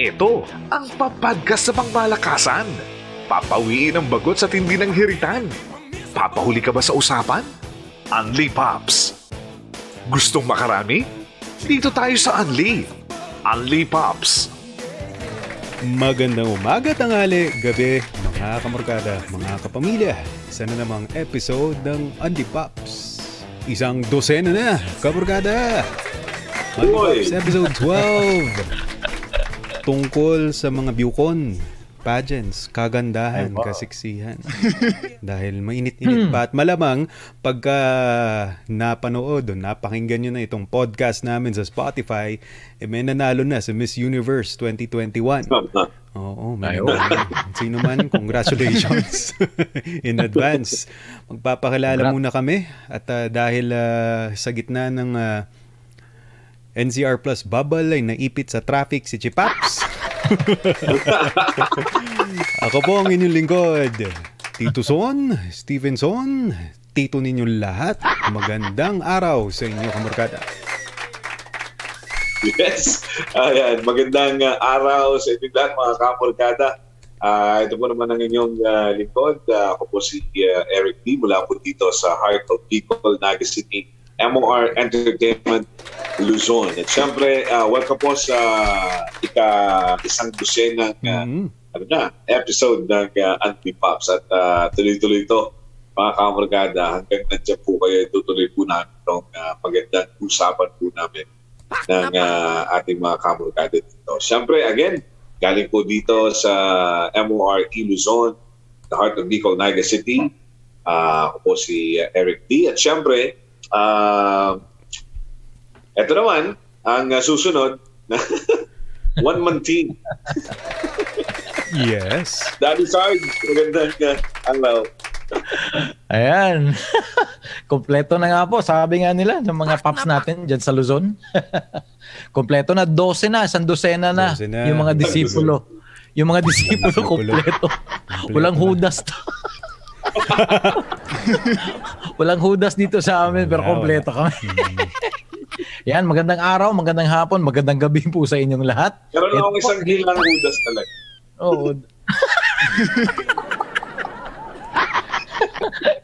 Ito ang papagkas sa pangmalakasan. Papawiin ang bagot sa tindi ng hiritan. Papahuli ka ba sa usapan? Unli Pops. Gustong makarami? Dito tayo sa Unli. Unli Pops. Magandang umaga, tanghali, gabi, mga kamorkada, mga kapamilya. Isa na namang episode ng Andy Pops. Isang dosena na, kamorkada. Andy Uy! Pops episode 12. Tungkol sa mga biyukon, pageants, kagandahan, Ay, wow. kasiksihan. Dahil mainit-init pa at malamang pagka napanood o napakinggan nyo na itong podcast namin sa Spotify, eh may nanalo na sa Miss Universe 2021. Oo, may Ay, nanalo. Sino man, congratulations in advance. Magpapakilala Congrats. muna kami at ah, dahil ah, sa gitna ng ah, NCR Plus bubble ay naipit sa traffic si Chipaps. Ako po ang inyong lingkod. Tito Son, Stevenson, tito ninyong lahat. Magandang araw sa inyo, kamarkada. Yes. Ayan, magandang uh, araw sa inyo lahat mga kapolkada. Ah, ito po naman ang inyong uh, lingkod. Ah, ako po si uh, Eric D. mula po dito sa Heart of People, Naga City, MOR Entertainment, Luzon. At syempre, ah, welcome po sa ika isang dosenang uh, Mhm. ano na, episode ng uh, Anti Pops at uh, tuloy-tuloy ito mga kamargada hanggang nandiyan po kayo tutuloy po namin itong uh, magandang usapan po namin ng uh, ating mga kamargada dito. Siyempre, again, galing po dito sa MORE Luzon, the heart of Bicol, Naga City. Uh, ako po si uh, Eric D. At siyempre, uh, eto naman, ang uh, susunod na one-man team. Yes. Daddy Sarge, magandang uh, araw. Ayan. Kompleto na nga po. Sabi nga nila ng mga paps natin dyan sa Luzon. Kompleto na. 12 na. Isang dosena na. 12 na. Yung mga disipulo. Yung mga disipulo kompleto. Kompleto Walang hudas to. Walang hudas dito sa amin pero kompleto kami. Yan, magandang araw, magandang hapon, magandang gabi po sa inyong lahat. Pero lang ako Ito po, isang gilang hudas talaga. Oo.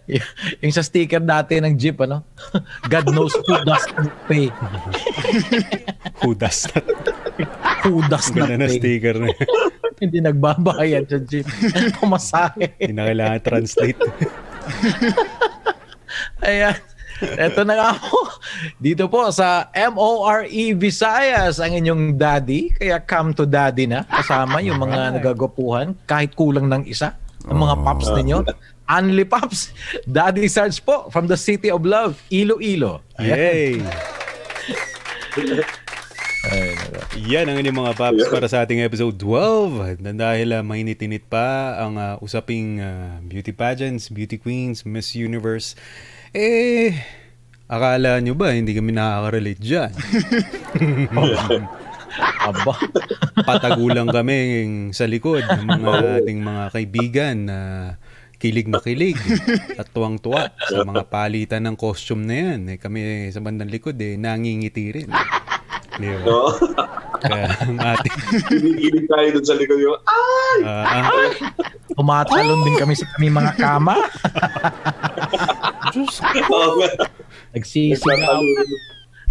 Yung sa sticker dati ng jeep, ano? God knows who does not pay. Who does not? Who does not Ganda na pay. sticker na. Hindi nagbabayad sa jeep. Pumasahe. Hindi na kailangan translate. Ayan. Ito na nga po. Dito po sa MORE Visayas ang inyong daddy. Kaya come to daddy na. Kasama yung mga nagagapuhan. Kahit kulang ng isa. Ang mga pops ninyo. Unli Pops. Daddy Sarge po from the City of Love. Iloilo. Yay! Yan ang inyong mga paps para sa ating episode 12. Na dahil uh, mainit-init pa ang ah, usaping ah, beauty pageants, beauty queens, Miss Universe. Eh, akala nyo ba hindi kami nakaka-relate dyan? Aba. Patagulang kami sa likod ng mga ating mga kaibigan na kilig na kilig at tuwang-tuwa sa mga palitan ng costume na yan. Eh, kami sa bandang likod eh, nangingiti rin. Di ba? No? Kaya ang ating tayo dun sa likod yung, ah! ah, ah, Tumatalon din kami sa kami mga kama. Oo nga. Nagsisigaw.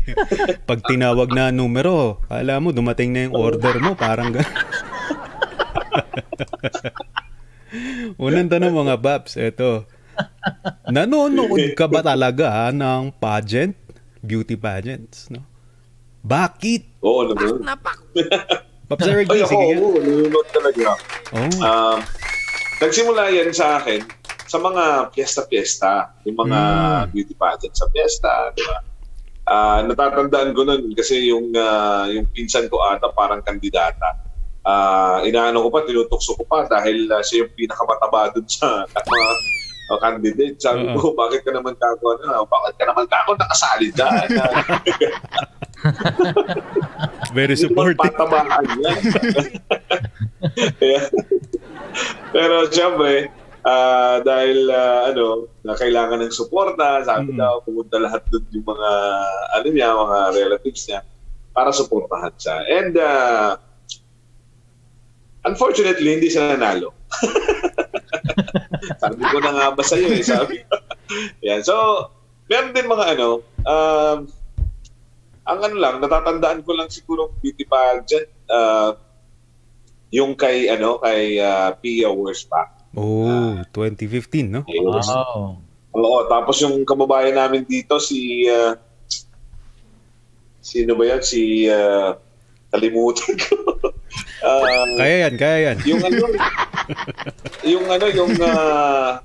Pag tinawag na numero, alam mo, dumating na yung order mo, parang gan- Unang tanong mga Babs, eto. Nanonood ka ba talaga ha, ng pageant? Beauty pageants, no? Bakit? Oo naman. Paps Eric, Ay, ako, sige. nga. oo, nanonood talaga. Oh, Um, nagsimula yan sa akin sa mga piyesta-piyesta, yung mga Mm. beauty pageant sa piyesta, di ba? Ah, natatandaan ko nun kasi yung ah, yung pinsan ko ata parang kandidata. Ah, inaano ko pa, tinutukso ko pa dahil ah, siya yung pinakamataba dun sa mga uh, candidate. Sabi ko, bakit ka naman kako, ano, bakit ka naman kako nakasali dyan? very supportive. patabaan yan. Pero syempre, ah, dahil ah, ano, na kailangan ng suporta, sabi Mm. daw, pumunta lahat doon yung mga, ano niya, mga relatives niya, para suportahan siya. And uh, unfortunately, hindi siya nanalo. sabi ko na nga ba sa'yo eh, sabi. Yan. So, meron din mga ano, um, ang ano lang, natatandaan ko lang siguro beauty pageant, uh, yung kay, ano, kay uh, Pia Worsbach. Oh, 2015, no? Wow. Oo, tapos yung kababayan namin dito, si, uh, sino ba yan? Si, uh, kalimutan ko. uh, Kaya yan, kaya yan. yung ano, yung ano, yung, uh,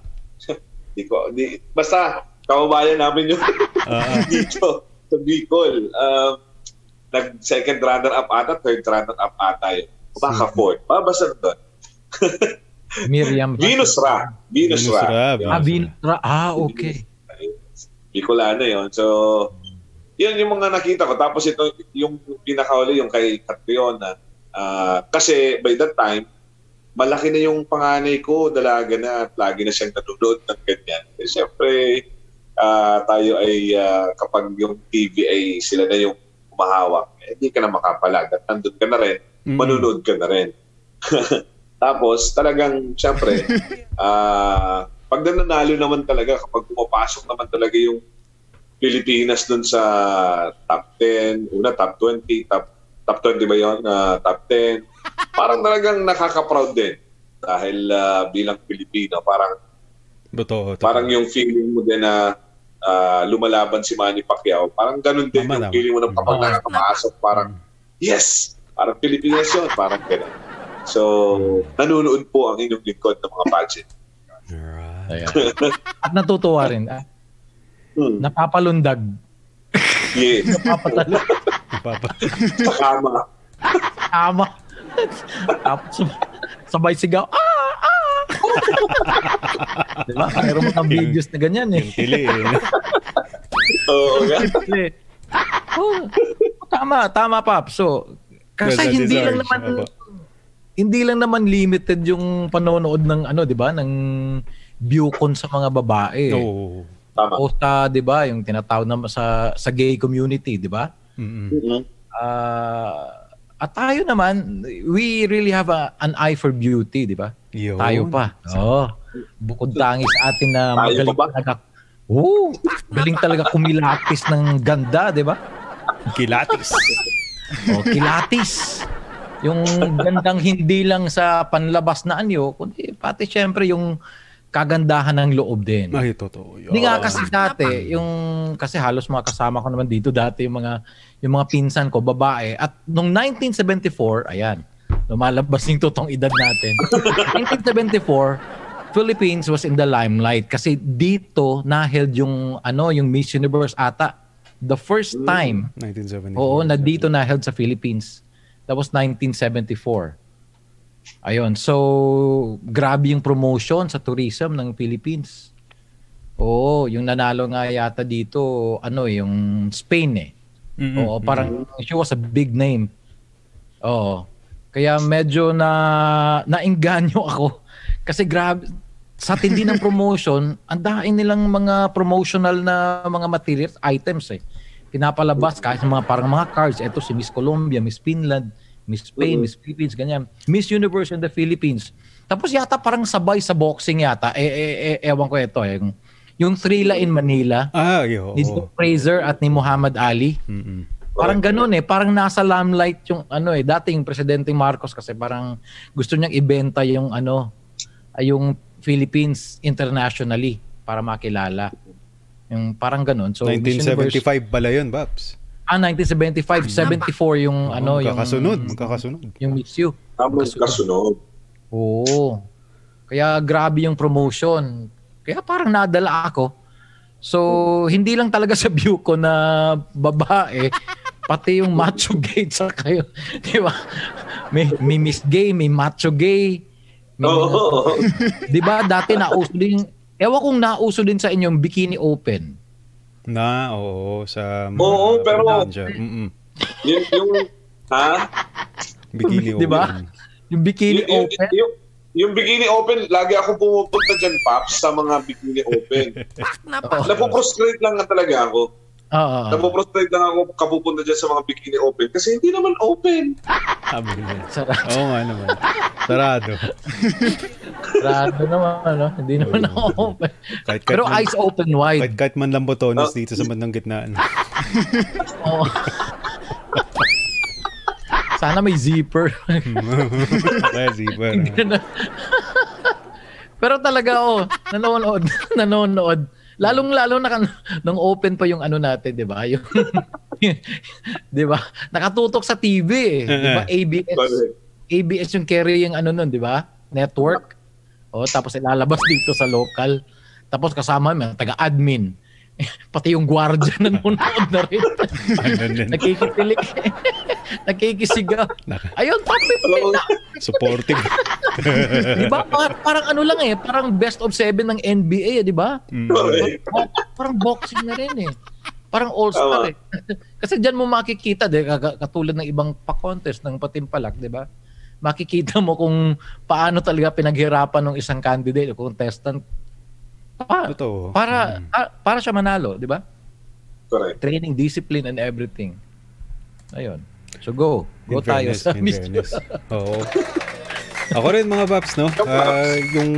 di ko, di, basta, kababayan namin yung Ah, ah. dito sa Bicol. Um, nag second runner up ata, third runner up ata yun. Baka fourth. Baka basta doon. Miriam. Venus Ra. Venus, Ra. Ra, Yun. Ah, Venus Ra. Ah, okay. Bicolano yun. So, yun yung mga nakita ko. Tapos ito, yung pinakauli, yung kay Catriona. Ah, kasi by that time, malaki na yung panganay ko, dalaga na, at lagi na siyang nanonood ng ganyan. Eh, Siyempre, ah, tayo ay ah, kapag yung TV ay sila na yung umahawak, eh, hindi ka na makapalag. At nandun ka na rin, Mm. manunood ka na rin. Tapos talagang syempre ah pag nanalo naman talaga kapag pumapasok naman talaga yung Pilipinas dun sa top 10, una top 20, top top 20 ba 'yon? Ah, top 10. Parang talagang nakaka-proud din dahil ah, bilang Pilipino parang Totoo, totoo. parang yung feeling mo din na ah, lumalaban si Manny Pacquiao, parang ganun din Tama, yung feeling mo na kapag Oo. nakakapasok, parang yes, parang Pilipinas yun, parang ganun. So, nanonood po ang inyong lingkod ng mga pageant. Ayan. At natutuwa rin. Ah, Hmm. napapalundag. Yes, Napapatalo. Papa. sa kama. Tapos sabay sigaw. Ah! Ah! diba? Mayroon mga videos na ganyan eh. Yung tili, eh. Oo, oh, tama, tama Pap. So, kasi hindi lang naman Opo. hindi lang naman limited yung panonood ng ano, 'di ba, ng viewcon sa mga babae. Oo. Tama. O sa 'di ba, yung tinatawag na sa sa gay community, 'di ba? Mm-mm. Mhm. At tayo naman, we really have a, an eye for beauty, 'di ba? Yun. Tayo pa. Oo. Bukod tangi sa atin na magaling talaga. Oo, galing talaga kumilatis ng ganda, 'di ba? Kilatis. O, kilatis. Yung gandang hindi lang sa panlabas na anyo, kundi pati syempre yung kagandahan ng loob din. Ay, totoo. Yun. Hindi nga kasi dati, yung kasi halos mga kasama ko naman dito dati yung mga yung mga pinsan ko babae at nung 1974, ayan, lumalabas yung totoong edad natin. 1974, Philippines was in the limelight kasi dito naheld yung ano, yung Miss Universe ata the first time 1974. Oo, na dito na held sa Philippines. That was 1974. Ayun, so grabe yung promotion sa tourism ng Philippines. Oo, yung nanalo nga yata dito, ano, yung Spain eh. Mm-mm. Oo, parang she was a big name. Oo. Kaya medyo na nainganyo ako kasi grabe sa tindi ng promotion, ang daing nilang mga promotional na mga materials, items eh. Pinapalabas kahit sa mga parang mga cards. Ito si Miss Colombia, Miss Finland, Miss Spain, Miss Philippines, ganyan. Miss Universe in the Philippines. Tapos yata parang sabay sa boxing yata. Eh, eh, eh ewan ko ito eh. Yung, yung Thrilla in Manila, Ah, yo. ni Doc Fraser at ni Muhammad Ali. Mm-mm. Parang ganun eh, parang nasa limelight yung ano eh, dating presidente Marcos kasi parang gusto niyang ibenta yung ano, ay yung Philippines internationally para makilala. Yung parang ganun. So Miss Universe- 1975 pala yun, Babs. Ah, 1975, 74 yung ano, yung Magkakasunod, magkakasunod. yung Miss You. Tamang kasunod. Oo. Kaya grabe yung promotion. Kaya parang nadala ako. So, hindi lang talaga sa view ko na babae, pati yung macho gay sa kayo. Di ba? May, may Miss Gay, may macho gay. May, Oo. Di ba dati nauso din, ewan kong nauso din sa inyong bikini open. Na, oo, sa mga Oo, pero-. Mm-mm. yung, yung, ha? Bikini Di ba? open. Yung bikini yung, yung, open. yung, yung bikini open, lagi ako pumupunta dyan, Paps, sa mga bikini open. Oo. Napoprostrate lang nga talaga ako. Oo. Napoprostrate lang ako kapupunta dyan sa mga bikini open kasi hindi naman open. Sabi nila. Sarado. Oo nga naman. Sarado. Sarado naman, ano? Hindi naman ako open. Kahit, kahit Pero man, eyes open wide. kahit, kahit man lang botones dito sa bandang gitnaan. Oo. Sana may zipper. Kaya zipper. ah. Pero talaga, oh, nanonood, nanonood. Lalong-lalo na nung open pa yung ano natin, di ba? Yung, di ba? Nakatutok sa TV, eh. di ba? ABS. Correct. ABS yung carrying ano nun, di ba? Network. O, tapos ilalabas dito sa local. Tapos kasama may taga-admin. Pati yung gwardiya nanonood na rin. Ano. Nakikisigaw. Naka- Ayun, top 50 na. Supportive. Di ba? Par- parang ano lang eh, parang best of seven ng NBA, eh, di ba? Mm. Parang, parang boxing na rin eh. Parang all-star eh. Kasi diyan mo makikita, di, kag- katulad ng ibang pa-contest ng patimpalak, di ba? Makikita mo kung paano talaga pinaghirapan ng isang candidate o contestant pa, Totoo. para Mm. ah, para siya manalo, di ba? Correct. Training, discipline, and everything. Ayun. So go. Go In tayo fairness, sa in Mr. fairness. Oo. Ako rin mga paps, no? Ah, yung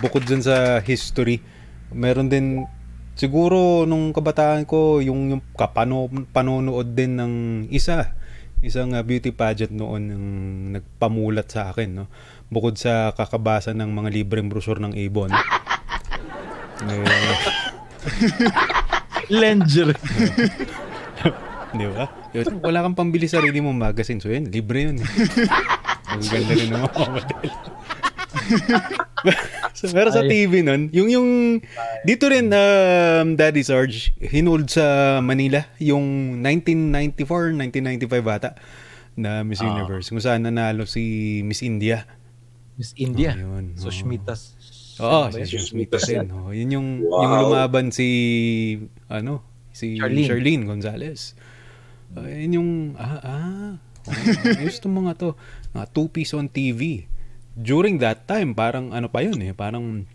bukod dun sa history, meron din siguro nung kabataan ko yung yung kapano panonood din ng isa isang ah, beauty pageant noon yung nagpamulat sa akin no bukod sa kakabasa ng mga libreng brochure ng Avon Lenger. Di ba? Yun, wala kang pambili sarili mo magazine. So yun, libre yun. Ang ganda rin ng mga model. so, pero sa. TV nun, yung yung dito rin um, Daddy Sarge hinold sa Manila yung 1994 1995 bata na Miss Ah. Universe kung saan nanalo si Miss India. Miss India. Ayun, So, oo. Schmitas. Oo, si Smith din. Oh, yun yung Wow. yung lumaban si ano, si Charlene. Charlene, Gonzalez. Uh, yun yung ah ah. Oh, tong mga to. Mga two piece on TV. During that time, parang ano pa yun eh, parang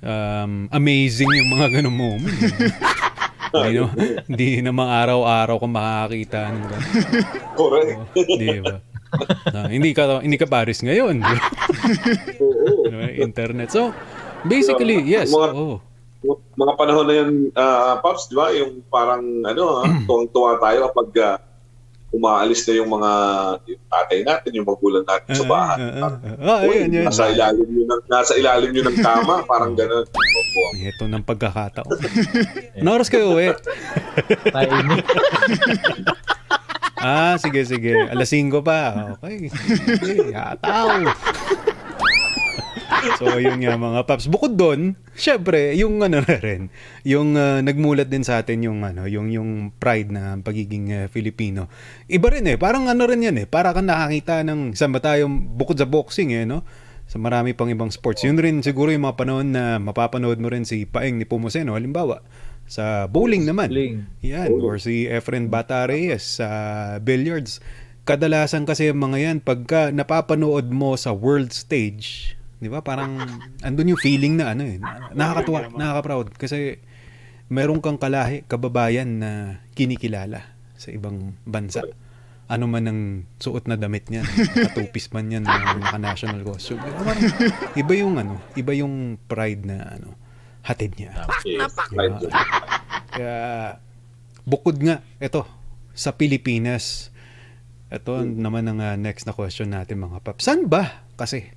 um, amazing yung mga ganong moment. Hindi na, hindi naman araw-araw ka makakakita ng ganun. Correct. Oh, di ba? Ah, hindi ka hindi ka Paris ngayon. Oo. Ano, internet. So, basically, yes. Mga- Oh. mga panahon na yun, ah, Pops, di ba? Yung parang, ano, ah, tuwang-tuwa tayo kapag ah, umaalis na yung mga yung tatay natin, yung magulang natin sa bahay. Ah, ah, ah. Ah, Uy, ayun, yun. nasa ilalim yun ng, nasa ilalim yun ng kama, parang gano'n. Opo. Ito ng pagkakataon. Ano oras kayo uwi? Ah, sige, sige. Alas 5 pa. Okay. Sige, yataw. So, yun nga mga paps. Bukod doon, syempre, yung ano na rin, yung ah, nagmulat din sa atin yung ano, yung yung pride na pagiging ah, Filipino. Iba rin eh, parang ano rin yan eh, para kang nakakita ng saan ba tayo bukod sa boxing eh, no? Sa marami pang ibang sports. Yun rin siguro yung mga panahon na mapapanood mo rin si Paeng ni Pumoseno, halimbawa. Sa bowling naman. Bowling. Yan, or si Efren Bata Reyes sa billiards. Kadalasan kasi mga yan, pagka napapanood mo sa world stage, di ba, parang andun yung feeling na ano eh, na- nakakatuwa, nakaka-proud. Kasi meron kang kalahi, kababayan na kinikilala sa ibang bansa. Ano man ang suot na damit niyan, katupis man yan, naka-national costume. Iba yung ano, iba yung pride na ano, hatid niya. Right. Kaya, bukod nga, ito, sa Pilipinas, ito naman ang ah, next na question natin mga paps. Saan ba? Kasi,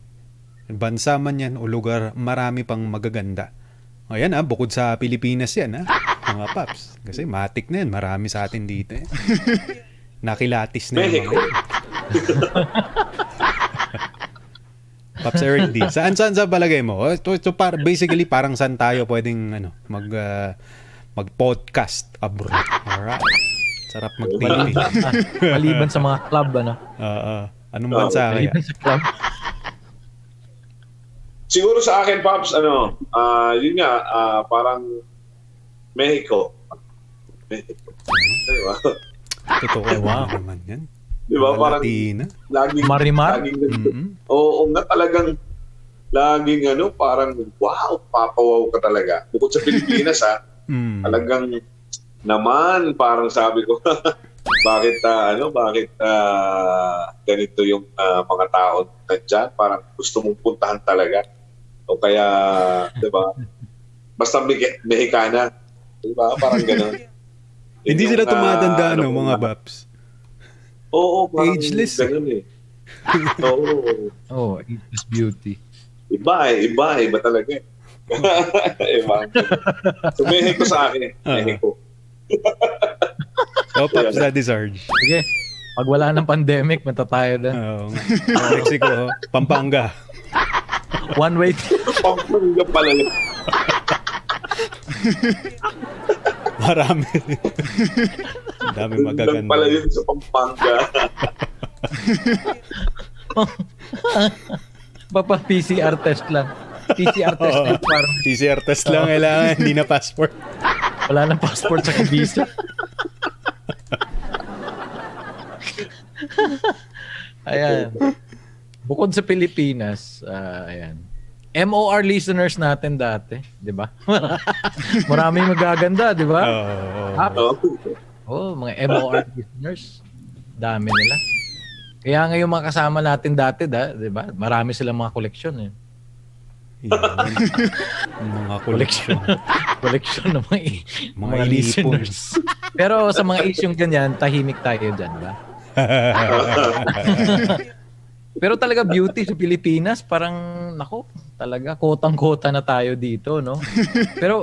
bansa man yan o lugar, marami pang magaganda. Ayan ah, bukod sa Pilipinas yan ah, mga paps. Kasi matik na yan, marami sa atin dito eh. Nakilatis na yan. Paps Eric D. Saan saan sa palagay mo? Oh, Ito, ito par, basically parang saan tayo pwedeng ano, mag ah, mag-podcast abroad. Alright. Sarap mag-TV. Maliban sa mga club, ano? Oo. anong bansa kaya? Maliban sa club. Siguro sa akin, Pops, ano, ah yun nga, ah, parang Mexico. Mexico. Di ba? Totoo. Wow. Wow. naman yan. Di ba? Parang Latina. laging, Marimar? laging, Mm-mm. oo nga talagang, laging ano, parang, wow, papawaw ka talaga. Bukod sa Pilipinas, ha, Mm. talagang naman, parang sabi ko, bakit ah, ano, bakit ah, ganito yung ah, mga tao nandiyan, parang gusto mong puntahan talaga. O kaya, 'di ba? Basta Mex- Mexicana, 'di ba? Parang gano'n. Hindi sila ah, tumatanda, ano, no, mga Baps. Oo, parang Ageless, eh. ganun eh. Oo. Oh, ageless beauty. Iba eh, iba, iba talaga eh. iba. So, Mexico sa akin eh. Ah. Mexico. Oh, Pops Daddy Sarge. Sige. Pag wala ng pandemic, mata tayo na. Oo nga. Mexico, oh. Pampanga. One way. Pampanga pala yun. Marami. Ang dami magaganda. pala yun sa Pampanga. Papa PCR test lang. PCR test lang parang PCR test lang kailangan, hindi na passport. wala ng passport sa visa. ayan. Bukod sa Pilipinas, ah, ayan. MOR listeners natin dati, 'di ba? Maraming magaganda, 'di ba? Oo. Oo. Oh, mga MOR listeners. Dami nila. Kaya ngayon mga kasama natin dati, da, 'di ba? Marami silang mga koleksyon eh. Mga collection. Koleksyon ng mga, Mga mga, listeners. Pero sa mga isyong ganyan, tahimik tayo dyan, ba? Pero talaga beauty sa Pilipinas, parang, nako, talaga, kotang-kota na tayo dito, no? Pero,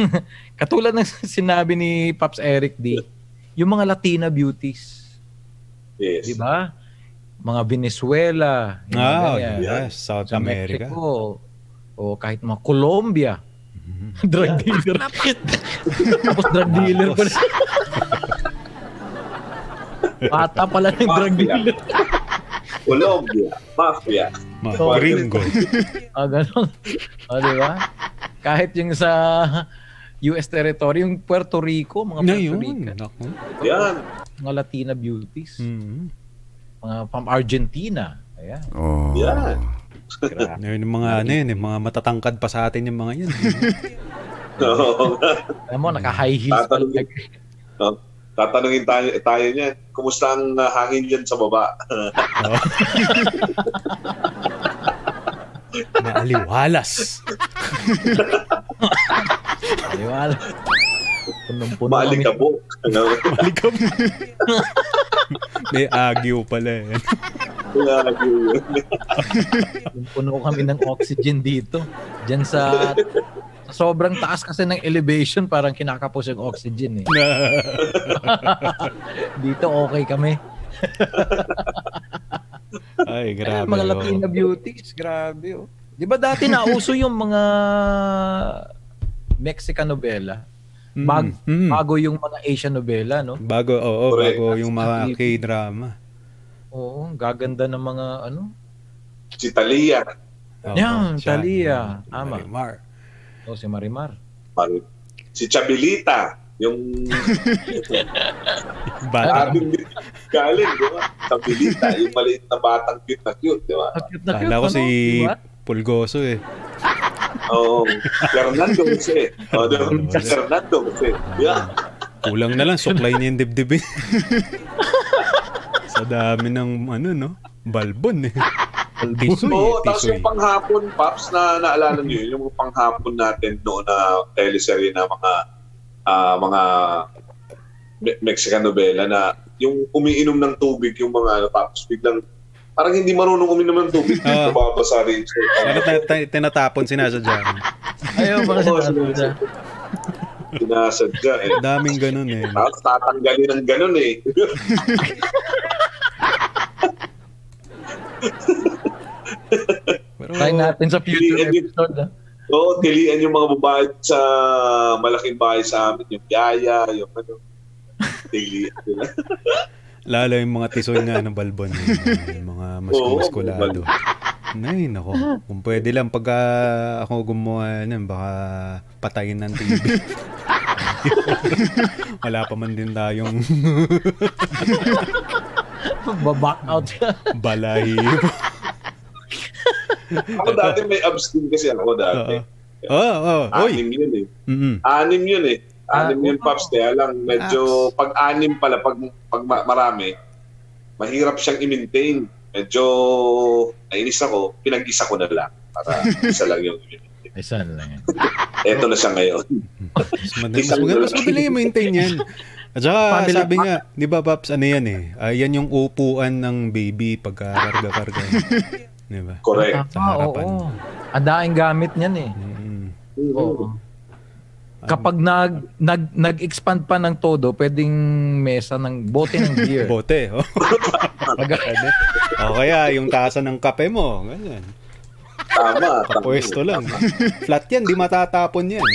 katulad ng sinabi ni Pops Eric D, yung mga Latina beauties, Yes. di ba? Mga Venezuela, yung mga Ah, ganyan. yes. South sa America. Mexico, o kahit mga Colombia. drug dealer. Tapos drug dealer pa rin. Bata pala ng drug dealer. Colombia. Mafia. Mga Oo. gringo. Ah, ganun. O, di ba? Kahit yung sa US territory, yung Puerto Rico, mga Puerto yun. Rican, Naku. Yan. mga Latina beauties, Mhm. mga from Argentina. Ayan. Yan. Grabe. Yun yung mga ano yun, yung mga matatangkad pa sa atin yung mga yan. Oo. Alam mo, naka-high heels pa no? Tatanungin tayo, tayo niyan, kumusta ang uh, hangin dyan sa baba? Oo. Maaliwalas. Ba? Punong-puno. Maalikabok. Ano? Malikab. May agyo pala eh. Kaya yun. Puno kami ng oxygen dito. Diyan sa sobrang taas kasi ng elevation, parang kinakapos yung oxygen eh. Dito okay kami. Ay, grabe. mga oh. Latina beauties, grabe oh. Di ba dati nauso yung mga Mexican novela? Mm, Bag, mm. Bago yung mga Asian novela, no? Bago, oo, Correct. bago yung mga K-drama. Oo, gaganda ng mga ano. Si Talia. Yan, siya. Talia. Tama. Marimar. O si Marimar. Mar- Si Chabilita. Yung Bata. ating galing, di ba? Chabilita. Yung maliit na batang cute na cute, di ba? Ang cute na cute, Kala ko ano? si Di ba? Pulgoso eh. Oo. Fernando Jose. Oh, di ba? Fernando Jose. Yeah. Kulang na lang, suklay niya yung dibdib eh. Sa dami ng ano no, balbon eh. Tisoy Oo, eh, tapos yung panghapon, Paps, na naalala niyo yun, yung panghapon natin noon na teleserye na mga ah, mga Me- Mexican novela na yung umiinom ng tubig yung mga ano, tapos biglang parang hindi marunong uminom ng tubig. Ah. Nababasa rin. Ano ta- ta- tinatapon sinasadya. Ayaw, baka sinasadya. Sinasadya eh. Daming ganun eh. Tapos tatanggalin ng ganun eh. Pero, Try natin sa future episode. ah. Oo, tilian yung mga babae sa malaking bahay sa amin. Yung yaya, yung ano. Tilian nila. lalo yung mga tisoy nga ng balbon. Yung mga Oo, maskulado. Nay, nako. Kung pwede lang pag ah, ako gumawa nun, baka patayin ng TV. Wala pa man din tayong Baback out ka. Ako dati may abs din kasi ako dati. Oo. Oo, oo. Oy. Anim yun eh. Mm-mm. Anim yun eh. Anim Ah, yun, Paps. Kaya lang, medyo pag-anim pala, pag, pag ma- marami, mahirap siyang i-maintain. Medyo nainis ako, pinag-isa ko na lang. Para isa lang yung. Isa na lang yan. Eto na siya ngayon. Mas madali, mas, Isang madali, mas dala. madali i-maintain yan. At saka Family sabi nga, di ba Paps, ano yan eh, ah, yan yung upuan ng baby pagkakarga-karga. di ba? Correct. Ah, harapan. oo. Ang daing gamit niyan eh. Mm. Oo. Kapag nag, nag, nag-expand pa ng todo, pwedeng mesa ng bote ng beer. Bote, oh. O kaya yung tasa ng kape mo, ganyan. Tama. tama. Pwesto lang. Flat yan, di matatapon yan.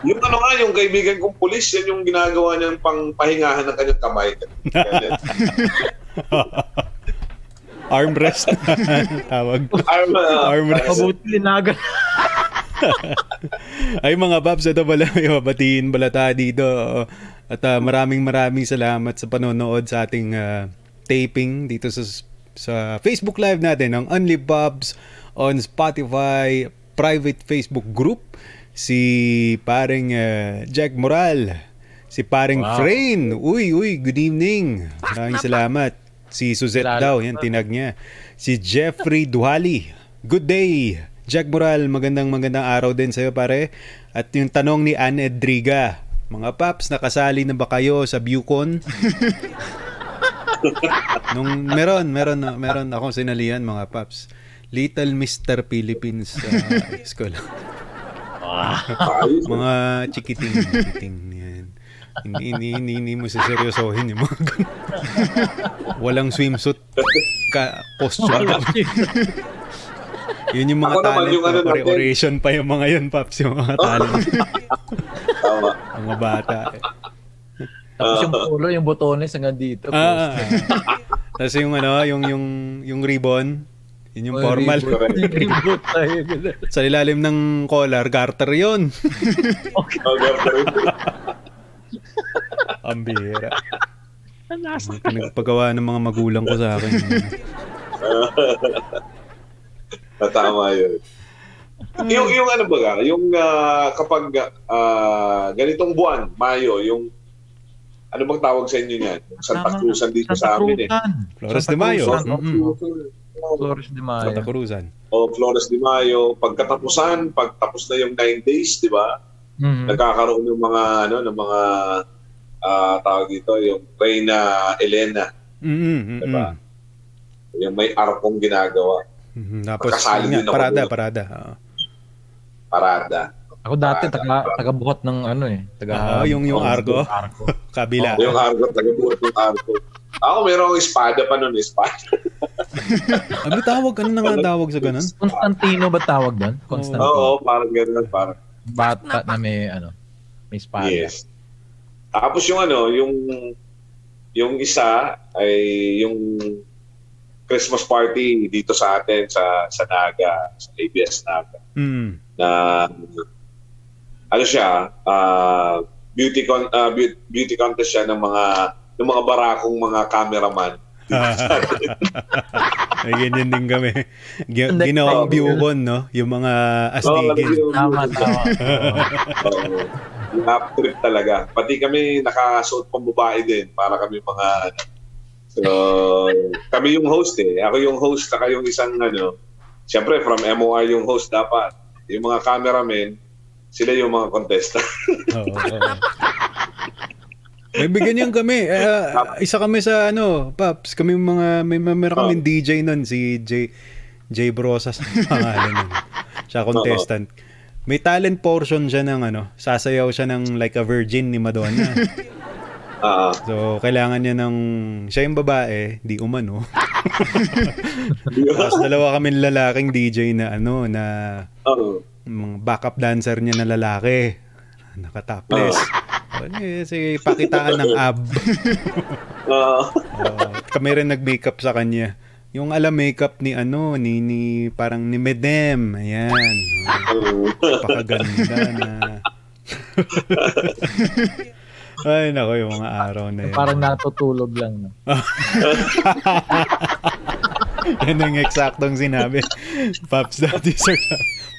Yung ano nga, yung kaibigan kong pulis, yan yung ginagawa niyang pang pahingahan ng kanyang kamay. Armrest. Tawag. Arm, uh, Armrest. Mabuti linagan. Ay mga Babs, ito pala yung batiin pala tayo dito. At ah, maraming maraming salamat sa panonood sa ating ah, taping dito sa sa Facebook Live natin ng Only Babs on Spotify private Facebook group. Si paring ah, Jack Moral, si paring Wow. Frain. Uy, uy, good evening. Maraming salamat. Si Suzette Salamat. daw, yan tinag niya. Si Jeffrey Duhali. Good day. Jack Moral, magandang magandang araw din sa'yo pare. At yung tanong ni Anne Edriga, mga paps, nakasali na ba kayo sa Bucon? Nung meron, meron, meron akong sinalihan mga paps. Little Mr. Philippines uh, school. mga chikiting, chikiting yan. Hindi, hindi, hindi, hindi mo siseryosohin yung mga ganun. Walang swimsuit ka, costume. Yun yung mga Ako naman, talent. yung ano oration pa yung mga yun, Paps. Yung mga talent. Tama. mga bata. eh. Tapos yung polo, yung botones hanggang dito. Ah, Tapos yung ano, yung, yung, yung ribbon. Yun yung formal. Tayo. Sa ilalim ng collar, garter yun. Okay, Ang bihira. Pinagpagawa ng mga magulang ko sa akin. Tama yun. yung, yung ano ba yung ah, kapag ah, ganitong buwan, Mayo, yung ano bang tawag sa inyo niyan? Santa. Cruzan dito Santa sa amin eh. Flores Santa de Mayo. Cruzan. Mm-mm. Flores de Mayo. Santa Cruzan. O Flores de Mayo, pagkatapusan, pagtapos na yung nine days, di ba? Mhm. Nagkakaroon ng mga ano, ng mga ah, tawag dito, yung Reina Elena, Mm-mm, Diba? mm-mm. yung may arkong ginagawa, Mhm, Tapos, yun nga, din ako parada, doon. parada. Oo. parada. Ako dati taga taga buhat ng ano eh, taga Ah, yung- yung Argo? Argo. Kabila. Yung arko, taga-buhat ng arko. Ako meron akong espada pa nun, espada. Ano tawag? Ano na nga tawag sa ganun? Constantino ba tawag doon? Constantino. Oo, parang gano'n, parang Bata na may ano, may espada. Yes. Tapos yung ano, yung yung isa ay yung Christmas party dito sa atin sa sa Naga, sa ABS Naga Mm. na ano siya, ah, beauty con ah, beau- beauty contest siya ng mga ng mga barakong mga cameraman. Ay, ganyan din kami. Hindi, Ginawang oh. Bucon, no? Yung mga astigin. yung, Tama. half trip talaga. Pati kami nakasuot pang babae din para kami mga ano. So, kami yung host eh. Ako yung host, saka yung isang ano. Siyempre, from MOR yung host dapat. Yung mga cameramen, sila yung mga contestant. Oo. May ganyan kami. Eh, isa kami sa ano, Paps, kami yung mga may, meron kami DJ nun si J J Brosas ang pangalan nun. Siya contestant. May talent portion siya ng ano, sasayaw siya ng like a virgin ni Madonna. Ah, So, kailangan niya ng siya yung babae, di umano. Tapos dalawa kami lalaking DJ na ano na mga backup dancer niya na lalaki. Nakatopless. Oh. Eh, sige, pakitaan ng ab. Ah, Oh, kami rin nag-makeup sa kanya. Yung alam makeup ni ano, ni, ni parang ni Medem. Ayan. Oh, napakaganda na. Ay, nako, yung mga araw na yun. Parang natutulog lang. No? Yan ang eksaktong sinabi. Pops Daddy Sir.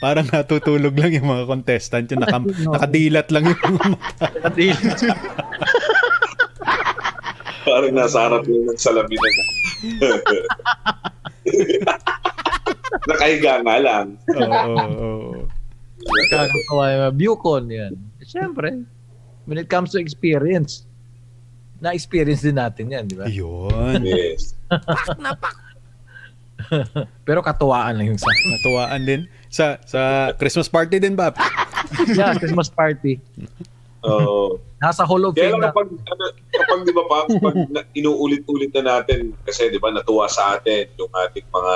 Parang natutulog lang yung mga contestant. Yung naka, nakadilat lang yung mga mata. Parang nasa harap yung ng salamin na. Nakahiga nga lang. Oo, oo, oo. Kakatawa yung Bucon yan. Siyempre, when it comes to experience, na-experience din natin yan, di ba? Yun. Yes. Pero katuwaan lang yung sa Natuwaan din. Sa sa Christmas party din, Bab. yeah, Christmas party. Oo. Nasa Hall of Kaya Fame lang na. kapag, ano, kapag di ba pa, pag na, inuulit-ulit na natin, kasi di ba natuwa sa atin yung ating mga,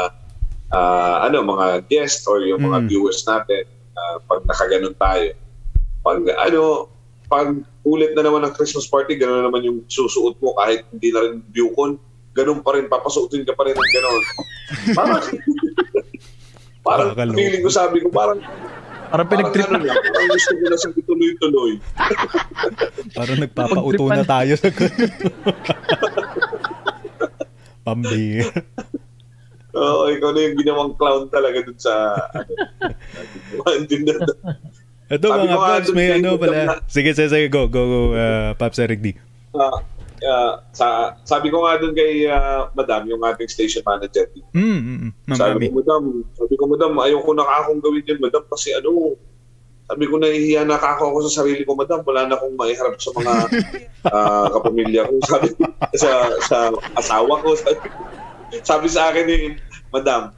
ah, ano, mga guest or yung mga Mm. viewers natin, ah, pag nakaganon tayo. Pag, ano, pag ulit na naman ng Christmas party, gano'n naman yung susuot mo kahit hindi na rin viewcon, ganun pa rin, papasuotin ka pa rin ng gano'n. Parang, parang feeling ko, sabi ko, parang, Parang pinag-trip lang, parang gusto ko na sa tuloy-tuloy. Parang nagpapauto na tayo sa Pambira. Oo, ikaw na yung ginawang clown talaga dun sa ano. din na Ito Sabi mga Pops, may ano pala. na- Sige, sige, sige. Go, go, go. Uh, Pops Eric D. Ah, ah, sa sabi ko nga dun kay ah, Madam, yung ating station manager. Mm, mm, mm. Sabi ko, Madam, sabi ko, Madam, ayoko na akong gawin yun, Madam, kasi ano, sabi ko, nahihiya na ako ako sa sarili ko, Madam, wala na akong maiharap sa mga ah, kapamilya ko. Sabi sa, sa asawa ko. Sabi, sabi sa akin ni Madam,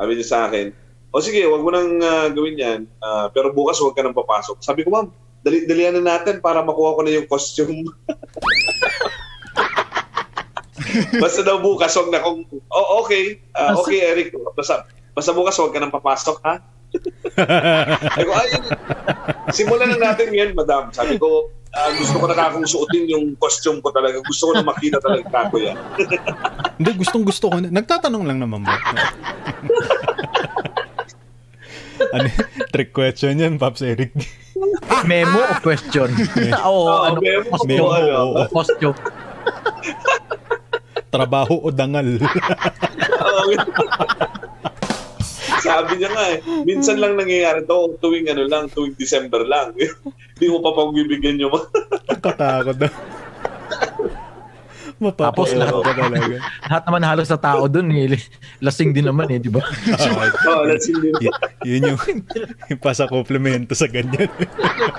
sabi niya sa akin, o sige, wag mo nang ah, gawin yan, ah, pero bukas wag ka nang papasok. Sabi ko, Ma'am, dali dalian na natin para makuha ko na yung costume. Basta daw bukas, wag na kung, oh, okay, ah, okay, Eric, basta, basta bukas wag ka nang papasok, ha? Sabi ko, ay, simulan na natin yan, madam. Sabi ko, ah, gusto ko na kakong suotin yung costume ko talaga. Gusto ko na makita talaga kako yan. Hindi, gustong gusto ko. na- Nagtatanong lang naman ba? ano, trick question yan, Pops Eric. Memo o question? Oo, Oo, ano, memo o costume. ano. O costume. Trabaho o dangal. Sabi niya nga eh, minsan lang nangyayari to tuwing ano lang, tuwing December lang. Hindi mo pa pagbibigyan yung mga Katakot na. Tapos Mapapaiyak lang. ka talaga. Lahat naman halos sa tao dun, eh, lasing din naman eh, di ba? Oh, that's hindi. Y- yun yung, yung pasa komplemento sa ganyan.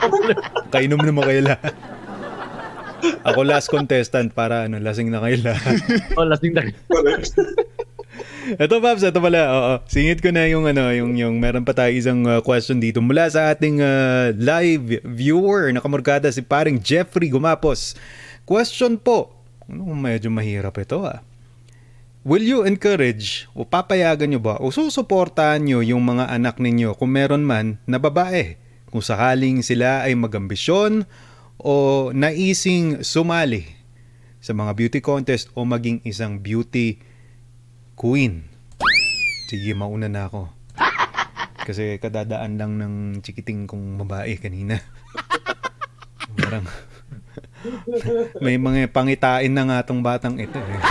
Kainom naman kayo lahat. Ako last contestant para ano, lasing na kayo lahat. O, lasing na. Correct. Ito Pops, ito pala. Oo, singit ko na yung ano, yung yung meron pa tayo isang uh, question dito mula sa ating uh, live viewer na kamorkada si paring Jeffrey Gumapos. Question po. Ano, medyo mahirap ito ah. Will you encourage o papayagan nyo ba o susuportahan nyo yung mga anak ninyo kung meron man na babae kung sakaling sila ay magambisyon o naising sumali sa mga beauty contest o maging isang beauty queen. Sige, mauna na ako. Kasi kadadaan lang ng chikiting kong babae kanina. Parang may mga pangitain na nga tong batang ito eh.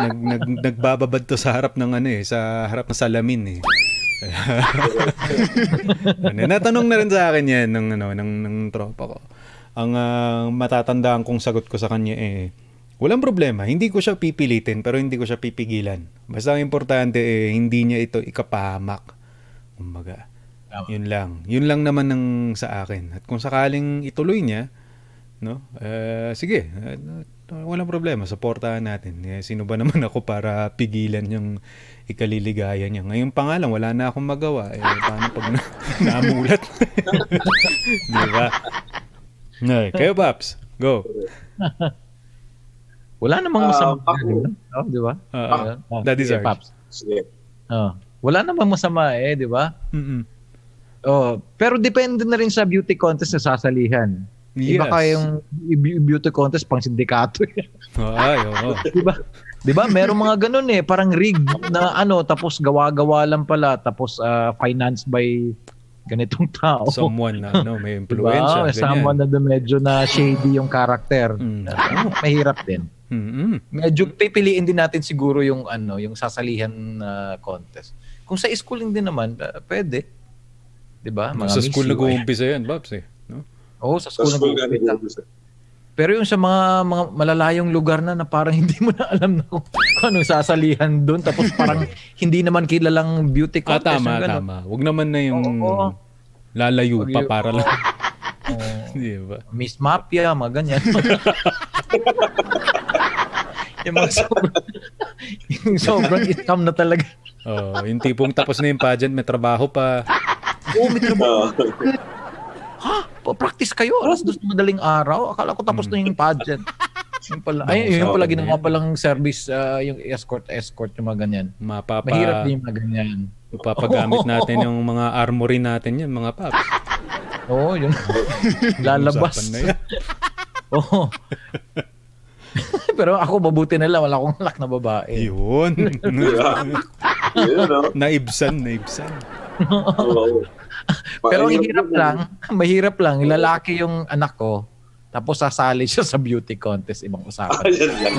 Nag, nag, nagbababad to sa harap ng ano eh, sa harap ng salamin eh. ano, natanong na rin sa akin yan ng, ano, ng, ng tropa ko. Ang ah, matatandaan kong sagot ko sa kanya eh, walang problema, hindi ko siya pipilitin pero hindi ko siya pipigilan. Basta ang importante eh, hindi niya ito ikapahamak. Kumbaga, Tama. yun lang. Yun lang naman ng sa akin. At kung sakaling ituloy niya, no? Eh, sige, eh, walang problema, suportahan natin. Eh, sino ba naman ako para pigilan yung ikaliligaya niya? Ngayon pa nga lang, wala na akong magawa. Eh, paano pag na- namulat? Di ba? Okay, kayo, Paps. Go. Wala namang Ah, masama. ako- oh, di ba? Ah, Ah, Daddy sige, Sarge. Paps. Sige. Oh. Wala namang masama eh, di ba? Mm-mm. Oh, pero depende na rin sa beauty contest na sasalihan. Iba Yes. kayong i- beauty contest pang sindikato. eh. Ay, oo. di ba? Di ba? Merong mga ganun eh, parang rig na ano, tapos gawa-gawa lang pala, tapos ah, financed by ganitong tao. Someone na ano, may Diba? influensya. ganyan. Someone na medyo na shady yung character. Mm. Ah, mahirap din. Mm-mm. Medyo pipiliin din natin siguro yung ano, yung sasalihan na contest. Kung sa schooling din naman, uh, pwede. 'Di ba? Mga Sa school nag-uumpisa yan, Babs eh. Oo, sa Sa school, school nga nag-uumpisa. Pero yung sa mga mga malalayong lugar na na parang hindi mo na alam na kung, kung anong sasalihan doon tapos parang hindi naman kilalang beauty Ah, contest. tama, yung ganun. tama. Huwag naman na yung Oo. lalayo Wag pa para lang. Oo. Di ba? Miss Mafia, mga ganyan. yung mga sobrang, yung sobrang scam na talaga. Oh, yung tipong tapos na yung pageant, may trabaho pa. Oo, may trabaho. Oo. ha? Pa-practice kayo? Alas dos na madaling araw? Akala ko tapos na yung pageant. Yung pala, ay, yung pala ginawa palang service, ah, yung escort-escort, yung mga ganyan. Mapapa, Mahirap din yung mga ganyan. mapapagamit natin yung mga armory natin yan, mga paps. Oo, yun. Lalabas. Na yan. Oo. Pero ako, mabuti na lang. Wala akong anak na babae. Yun. No? naibsan, naibsan. Oo. Pero ang Mahirap hirap lang, mahirap lang, lalaki yung anak ko, tapos sasali siya sa beauty contest, ibang usapan. Ayan lang.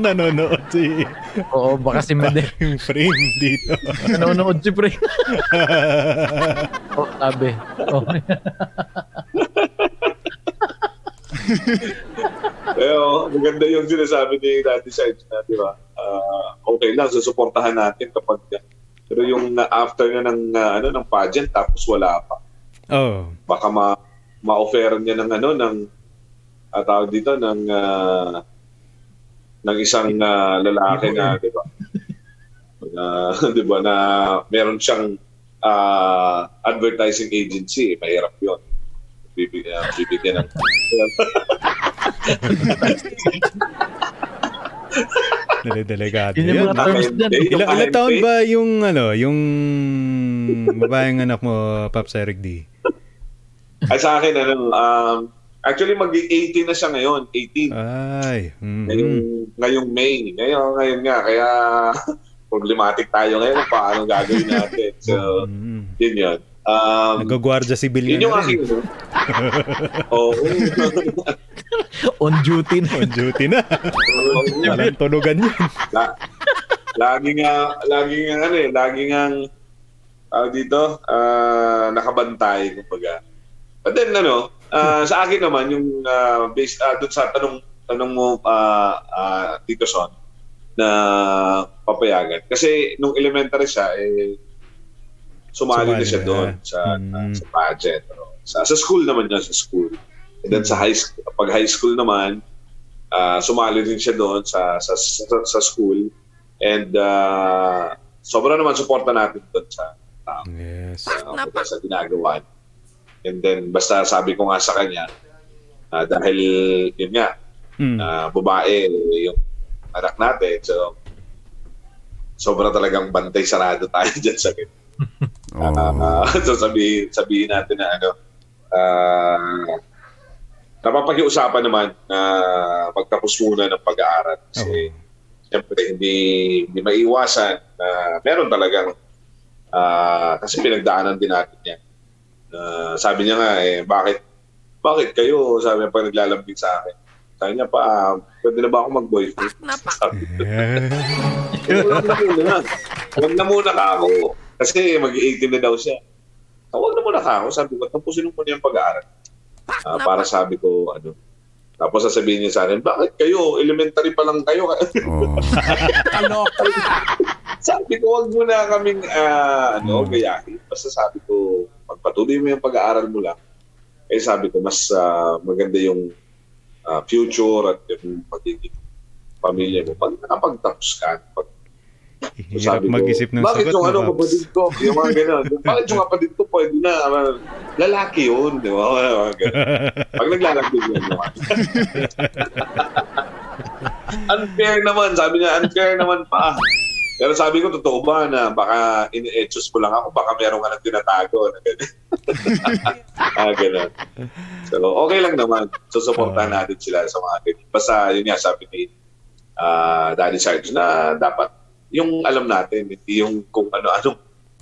Nanonood si Oo, baka si Mede, yung frame dito. nanonood si Pre. oh, sabi. Oh. Pero maganda yung sinasabi ni Daddy Sides na, di ba? Ah, okay lang, susuportahan natin kapag pero yung na after na ng ah, ano ng pageant tapos wala pa. Oh. Baka ma ma-offer niya ng ano ng at tawag dito ng ah, ng isang ah, lalaki na, di ba? Na, di ba na meron siyang ah, advertising agency, mahirap 'yon. Bibigyan, bibigyan ng Dele-delegado. Yun yung Yan. mga terms dyan. Yung Ilang, taon ba yung ano, yung babaeng anak mo, Paps Eric D? Ay sa akin, ano, um, actually mag-18 na siya ngayon, 18. Ay. mhm. Ngayong, ngayong May. Ngayon, ngayon nga, kaya problematic tayo ngayon kung paano gagawin natin. So, Mhm. yun yun. Um, Nagagwardya sibil yun yan yung na aking, ano. Oo. On duty na. On duty na. Walang tunugan yun. La- lagi nga, lagi nga, ano eh, lagi nga, tawag dito, ah, nakabantay, kumbaga. But then, ano, ah, sa akin naman, yung uh, based, uh, dun sa tanong, tanong mo, ah, ah, Tito Son, na papayagan. Kasi nung elementary siya, eh, sumali, na siya doon sa, Mm. sa pageant. ano. Sa, sa school naman niya, sa school. And then sa high school, pag high school naman, ah, sumali din siya doon sa, sa, sa, sa school. And uh, sobra naman suporta natin doon sa, Yes. uh, sa ginagawa. niya. And then, basta sabi ko nga sa kanya, ah, dahil yun nga, Mm. ah, babae yung anak natin. So, sobra talagang bantay sarado tayo dyan sa ganyan. Ah, so sabihin, sabihin natin na ano, ah, napapakiusapan naman na magtapos muna ng pag-aaral. Kasi, siyempre, hindi, hindi maiwasan na meron talagang, ah, kasi pinagdaanan din natin yan. Ah, sabi niya nga, eh, bakit, bakit kayo, sabi niya pag naglalambing sa akin. Sabi niya pa, pwede na ba ako mag-boyfriend? Sabi muna. Huwag na muna ka ako. Kasi mag-18 na daw siya. Huwag na muna ka ako. Sabi ko, tapusin mo muna yung pag-aaral. Ah, para sabi ko, ano. Tapos sasabihin niya sa akin, bakit kayo? Elementary pa lang kayo. sabi ko, wag mo na kaming ah, ano, Hmm. gayahin. Basta sabi ko, magpatuloy mo yung pag-aaral mo lang. Eh sabi ko, mas ah, maganda yung ah, future at yung magiging pamilya mo. Pag nakapagtapos ka, pag Hirap mag-isip ng bakit sagot yung mo, ano, kapatid ko, yung mga gano'n. bakit yung kapatid ko, pwede na, lalaki yun, di ba? Ganun. Pag naglalaki yun unfair naman, sabi niya, unfair naman pa. Pero sabi ko, totoo ba na baka ini-etchos ko lang ako, baka meron ka nang tinatago na gano'n. ah, gano'n. So, okay lang naman. So, supportahan natin sila sa mga ganyan. Basta, yun nga, sabi ni ah, Daddy Sarge na dapat yung alam natin, hindi yung kung ano-ano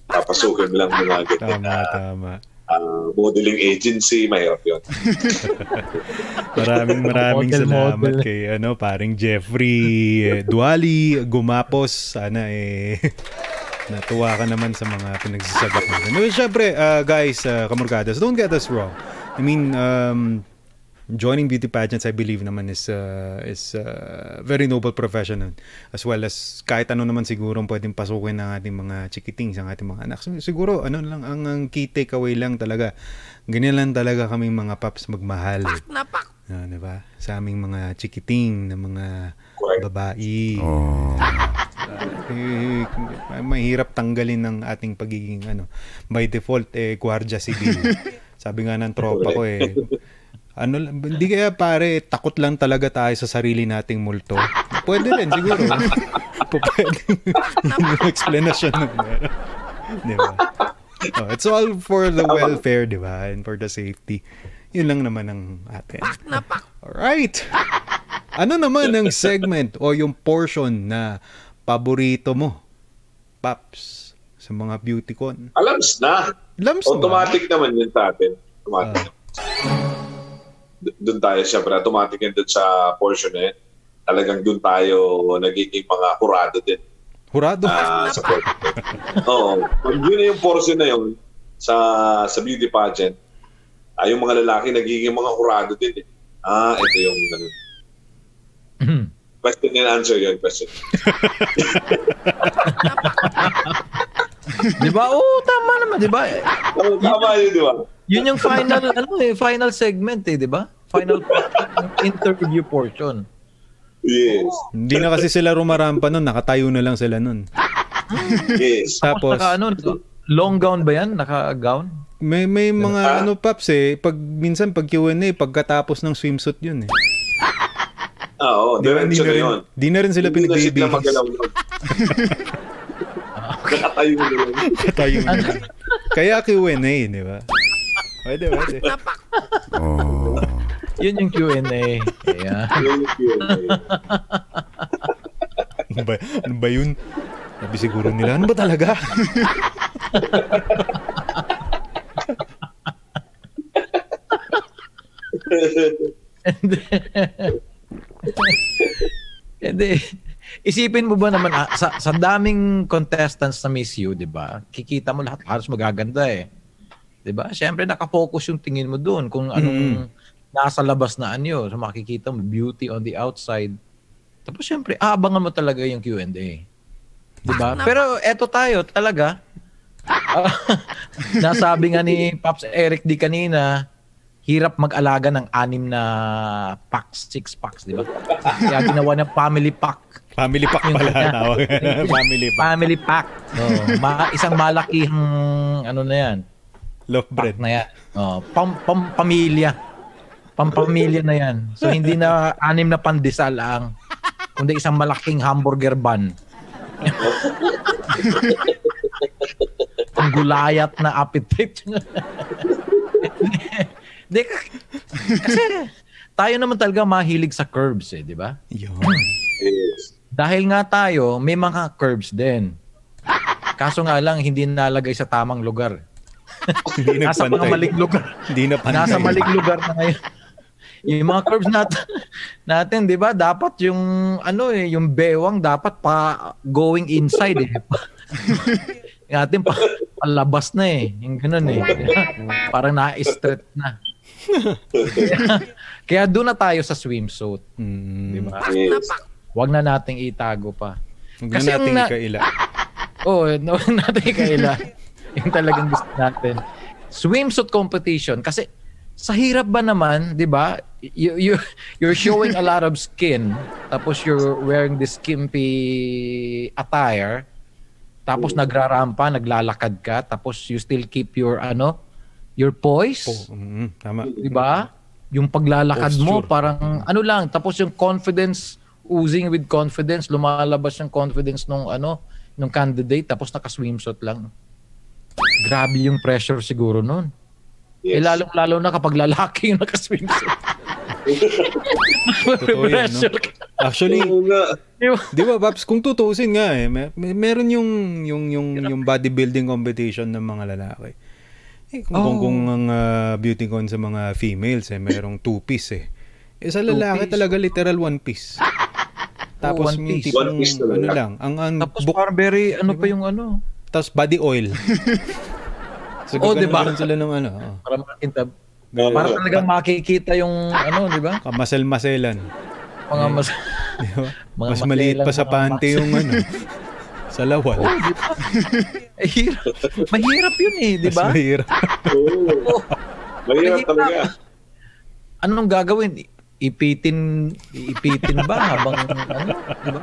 papasukin lang mga ganyan Tama, na tama. ah, modeling agency, mahirap yun. Maraming maraming Model, salamat model. kay ano paring Jeffrey eh, Duali Gumapos. Sana eh natuwa ka naman sa mga pinagsasagot natin. No, syempre, uh, guys, uh, kamurkadas, don't get us wrong. I mean, um, joining beauty pageants, I believe naman is uh, is uh, very noble profession as well as kahit ano naman siguro pwedeng pasukin ng ating mga chikitings, ang ating mga anak. So, siguro, ano lang, ang, ang key takeaway lang talaga, ganyan lang talaga kami mga paps magmahal. Ah, di ba? Sa aming mga chikiting na mga babae. Eh, mahirap tanggalin ng ating pagiging ano by default eh gwardiya civil. Sabi nga ng tropa ko eh ano lang- hindi kaya pare takot lang talaga tayo sa sarili nating multo. Pwede rin siguro. Pwede. Yung explanation nun. di ba? Oh, it's all for the welfare, di ba? And for the safety. Yun lang naman ang atin. Alright. Ano naman ang segment o yung portion na paborito mo, Paps, sa mga beauty con? Alams na. Lams ba? Automatic naman yun sa atin. Automatic. D- doon tayo syempre, automatic yun doon sa portion na yun. Talagang doon tayo nagiging mga kurado din Hurado. ah, sa portion. Oo. Yun na yung portion na yun sa sa beauty pageant, ay yung mga lalaki nagiging mga kurado din eh. Ah, ito yung ano. Question and answer yun, question. Di ba? Oo, tama naman, di ba? Tama, tama yun, di ba? Yun yung final, ano eh, final segment eh, di ba? Final interview portion. Yes. Hindi na kasi sila rumarampa nun, nakatayo na lang sila nun. Yes. Tapos, Naka ano, long gown ba yan? Naka-gown? may, may Ah. mga ano, Paps eh, pag, minsan pag Q&A, pagkatapos ng swimsuit yun eh. Ah, oo. Di, ba, hindi, Diretso na na yun. di na rin sila Hindi na sila pinagbibigis. magalaw. Nakatayo na lang. Katayo na. Kaya Q&A, di ba? Pwede, pwede. Yun yung Q&A. Yeah. Yun yung Q&A. Ano ba, ano ba yun? Sabi siguro nila, ano ba talaga? Hindi. Isipin mo ba naman, ah, sa, sa daming contestants na Miss You, di ba? Kikita mo lahat halos magaganda eh. Di ba? Siyempre, nakafocus yung tingin mo doon kung anong nasa labas na anyo. So, makikita mo, beauty on the outside. Tapos, siyempre, aabangan mo talaga yung Q&A. Di ba? Pero, eto tayo, talaga. ah, nasabi nga ni Pops Eric di kanina, hirap mag-alaga ng anim na packs, six packs, di ba? Kaya ginawa ng family pack. Family pack pala tawag. Family pack. Family pack. Oh, ma- isang malakihang ano na yan, Loaf pack bread. na yan. Oh, pam, pam pamilya. Pampamilya na yan. So hindi na anim na pandesal ang kundi isang malaking hamburger bun. Ang gulayat na appetite. Di, kasi tayo naman talaga mahilig sa curves eh, di ba? Yun. Yes. Dahil nga tayo, may mga curves din. Kaso nga lang, hindi nalagay sa tamang lugar. Hindi Nasa mga maling lugar. Hindi na pantay. Nasa maling lugar na ngayon. Yung mga curves natin, natin 'di ba? Dapat yung ano eh, yung bewang dapat pa going inside eh. yung atin pa palabas na eh. Yung ganun eh. Parang na-stretch na. kaya, kaya doon na tayo sa swimsuit, Mm. 'di ba? Yes. Huwag na nating itago pa. Huwag Kasi na natin ang na- ikaila. Oo, oh, no, natin kaila. yung talagang gusto natin. Swimsuit competition kasi sa hirap ba naman, 'di ba? You, you you're showing a lot of skin tapos you're wearing this skimpy attire tapos nagrarampa, naglalakad ka tapos you still keep your ano, your poise, Oh, mm, tama. 'di ba? Yung paglalakad mo Posture. parang ano lang tapos yung confidence oozing with confidence lumalabas yung confidence nung ano nung candidate tapos naka-swimsuit lang. Grabe yung pressure siguro nun. Eh Yes. lalong lalo na kapag lalaki yung naka-swimsuit. Totoo yan, no? Actually. Di ba, Paps, kung tutuusin nga eh, may, may- meron yung, yung, yung, yung bodybuilding competition ng mga lalaki. Eh, kung, kung, kung ang ah, beauty con sa mga females, eh, merong two-piece eh. Eh, sa lalaki talaga literal one-piece. Tapos one yung piece. tipong, One piece talaga. ano lang, ang, ang Tapos book, parang very, ano pa yung ano? tapos body oil. so, Oh, diba? ganon sila ng ano, oh. Para makita. Oo. Para talagang makikita yung ano, di ba? kamasel-maselan. Mga mas... Di ba? Mga Mas maliit pa sa muscle. yung ano, sa lawal. Ay, hirap. Mahirap yun eh, di ba? Mas mahirap. Oo. Mahirap talaga. Anong gagawin? Ipitin, ipitin ba habang ano, di ba?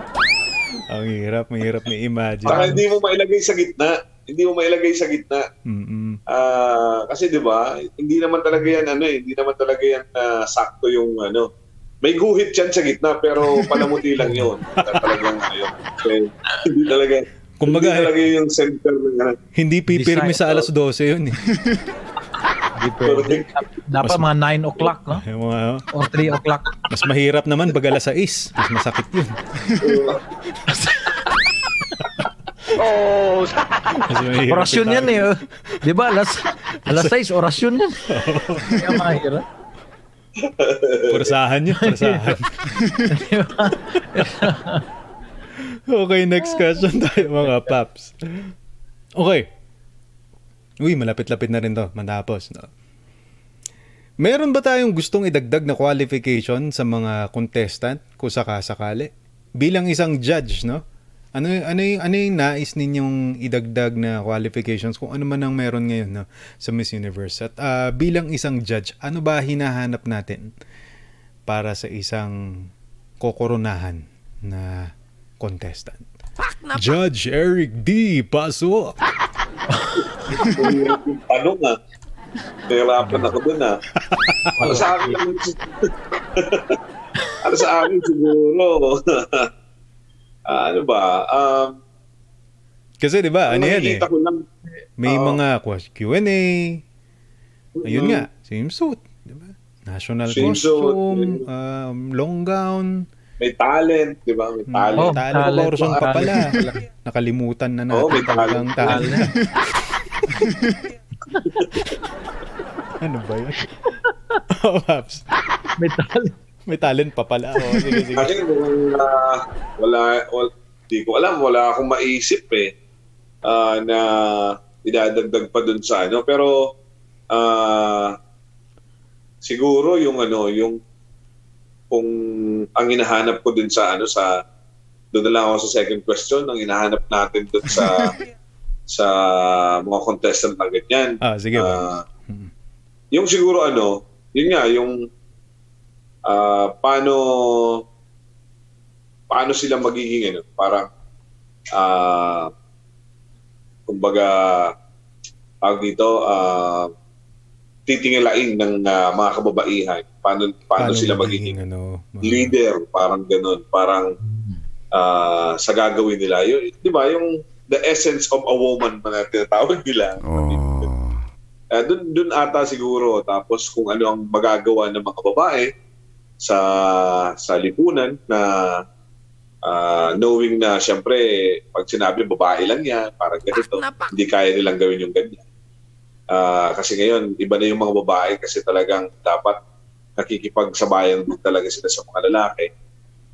ang hirap, mahirap may imagine. Saka hindi mo mailagay sa gitna. Hindi mo mailagay sa gitna. Mm-mm. Ah, kasi 'di ba, hindi naman talaga 'yan ano eh, hindi naman talaga 'yan ah, sakto yung ano. May guhit 'yan sa gitna pero palamuti lang 'yon. Talagang. Okay. Hindi talaga Kumbaga, hindi talaga yung center ng ano. Hindi pipirmi sa alas 12 yun eh. Pwede. Dapat mga 9 o'clock, no? Mga, Or 3 o'clock. mas mahirap naman pag alas 6. Mas masakit yun. Mahirap Orasyon yan eh. oh. Di ba? Alas, alas 6, orasyon yan. Kaya mahirap. Pursahan yun, pursahan. Okay, next question tayo mga paps. Okay. Uy, malapit-lapit na rin to. Matapos. No? Meron ba tayong gustong idagdag na qualification sa mga contestant kung sakasakali? Bilang isang judge, no? Ano ano yung, ano yung nais ninyong idagdag na qualifications kung ano man ang meron ngayon no, sa Miss Universe? At ah, bilang isang judge, ano ba hinahanap natin para sa isang kokoronahan na contestant? Judge Eric D. Paso. Yung tanong ah. Nahirapan ako dun ah. Ano sa akin ano sa akin siguro Ah, ano ba um, Kasi 'di ba, ano yan eh. lang May Oo. mga Q&A. Ayun Mm. nga, swimsuit, 'di ba? National costume, um, long gown, may talent di ba may talent Oh, talent talent. portion pa Talent. pala. Nakalimutan na natin Oo, may talent. talent. ano ba yun? oh, Paps. May talent. May talent pa pala. Oh, sige, sige. Kasi kung uh, wala, wala, di ko alam, wala akong maisip eh ah, na idadagdag pa dun sa ano. Pero ah, siguro yung ano, yung kung ang hinahanap ko dun sa ano sa doon na lang ako sa second question ang hinahanap natin dun sa sa mga contestant na ganyan. Ah, sige. Ah, Mm. yung siguro ano, yun nga, yung ah, paano paano sila magiging ano, parang ah kumbaga tawag dito ah titingalain ng ah, mga kababaihan. Paano paano, sila magiging ano, mga- leader, parang ganun, parang ah, sa gagawin nila. Yung, di ba, yung the essence of a woman na tinatawag nila. Uh, dun, dun ata siguro. Tapos kung ano ang magagawa ng mga babae sa sa lipunan na ah, knowing na syempre pag sinabi babae lang yan, parang ganito, hindi kaya nilang gawin yung ganyan. Ah, kasi ngayon, iba na yung mga babae kasi talagang dapat nakikipagsabayan din talaga sila sa mga lalaki.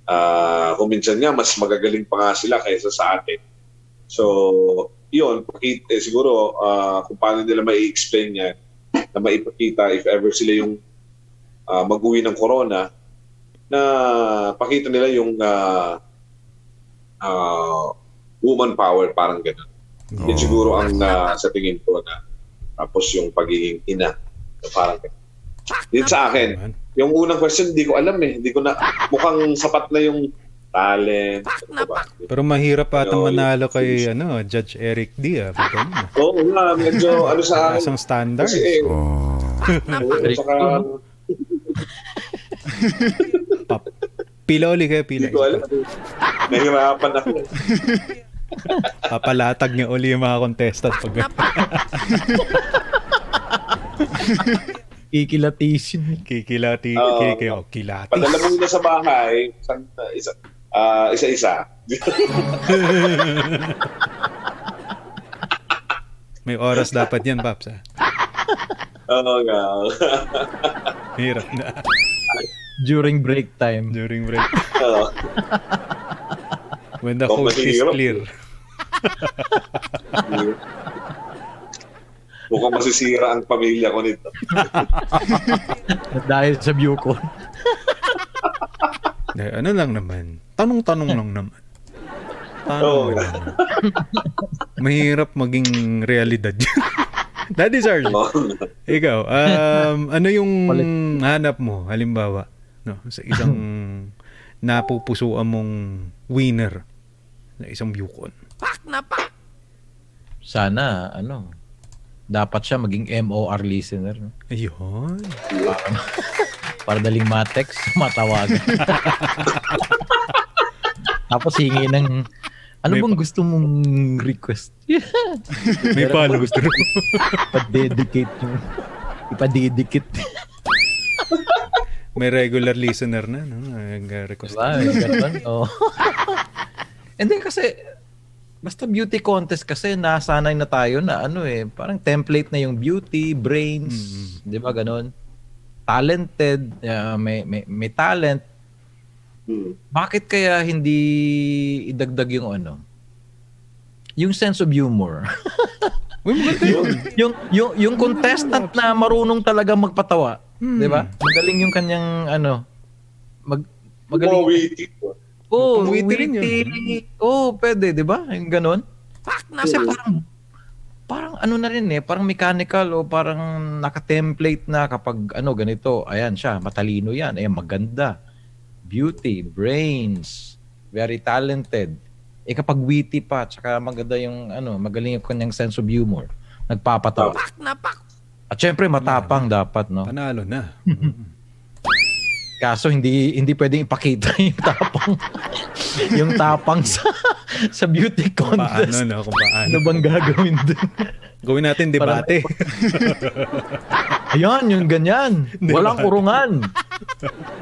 Ah, kung minsan nga, mas magagaling pa nga sila kaysa sa atin. So, yun, pakit, eh, siguro ah, kung paano nila mai explain yan, na maipakita if ever sila yung ah, mag-uwi ng corona, na pakita nila yung ah, ah, woman power, parang gano'n. Yan siguro ang ah, sa tingin ko na tapos yung pagiging ina, na parang gano'n. Din sa akin, yung unang question, hindi ko alam eh. Hindi ko na, mukhang sapat na yung talent. Pero mahirap ata Ano, manalo yung- kay ano, Judge Eric D. Ah, ganun. Oo nga, medyo ano sa akin. Taas ang standards. Kasi eh, oo, saka, Pap. Pila uli kayo, pila. hindi ko alam. Nahirapan ako. Papalatag niya uli yung mga contestant. Pag... Kikilatisin. Kikilati, Oo. kiki, oh, kilati. Padala mo na sa bahay, san, isa, ah, isa-isa. May oras dapat yan, Paps. Ah. Oo nga. Hirap na. During break time. During break. When the Oh, coast is clear. Mukhang masisira ang pamilya ko nito. Dahil sa view ko. Eh, ano lang naman. Tanong-tanong lang naman. Tanong lang. Mahirap maging realidad yun. Daddy Sarge, ikaw, um, ano yung hanap mo, halimbawa, no, sa isang napupusuan mong winner na isang Yukon? Sana, ano, dapat siya maging MOR listener. No? Ayun. Para daling matext, matawagan. Tapos hingi ng, ano May bang gusto mong request? May follows through. Ipa-dedicate yung, ipa-dedicate. May regular listener na, no? Nag-request. Diba? Ganun, oh. And then kasi, basta beauty contest kasi nasanay na tayo na ano eh, parang template na yung beauty, brains, di ba ganun? Talented, uh, may, may, may talent. Hmm. Bakit kaya hindi idagdag yung ano? Yung sense of humor. Uy, maganda yun. yung yung yung contestant na marunong talaga magpatawa, Hmm. 'di ba? Magaling yung kanyang ano mag magaling witty. Oh, witty rin yun. Oh, pwede, 'di ba? Yung ganun. Kasi parang parang ano na rin eh, parang mechanical o parang naka-template na kapag ano ganito, ayan siya, matalino 'yan, ayan maganda. Beauty, brains, very talented. Eh kapag witty pa, tsaka maganda yung ano, magaling yung kanyang sense of humor. Nagpapatawa. At syempre matapang dapat, no? Panalo na. Kaso hindi hindi pwedeng ipakita yung tapang yung tapang sa sa beauty Kung paano, contest. no? Kung paano. Ano bang gagawin dun? Gawin natin debate. Ayan, yung ganyan. Walang urungan.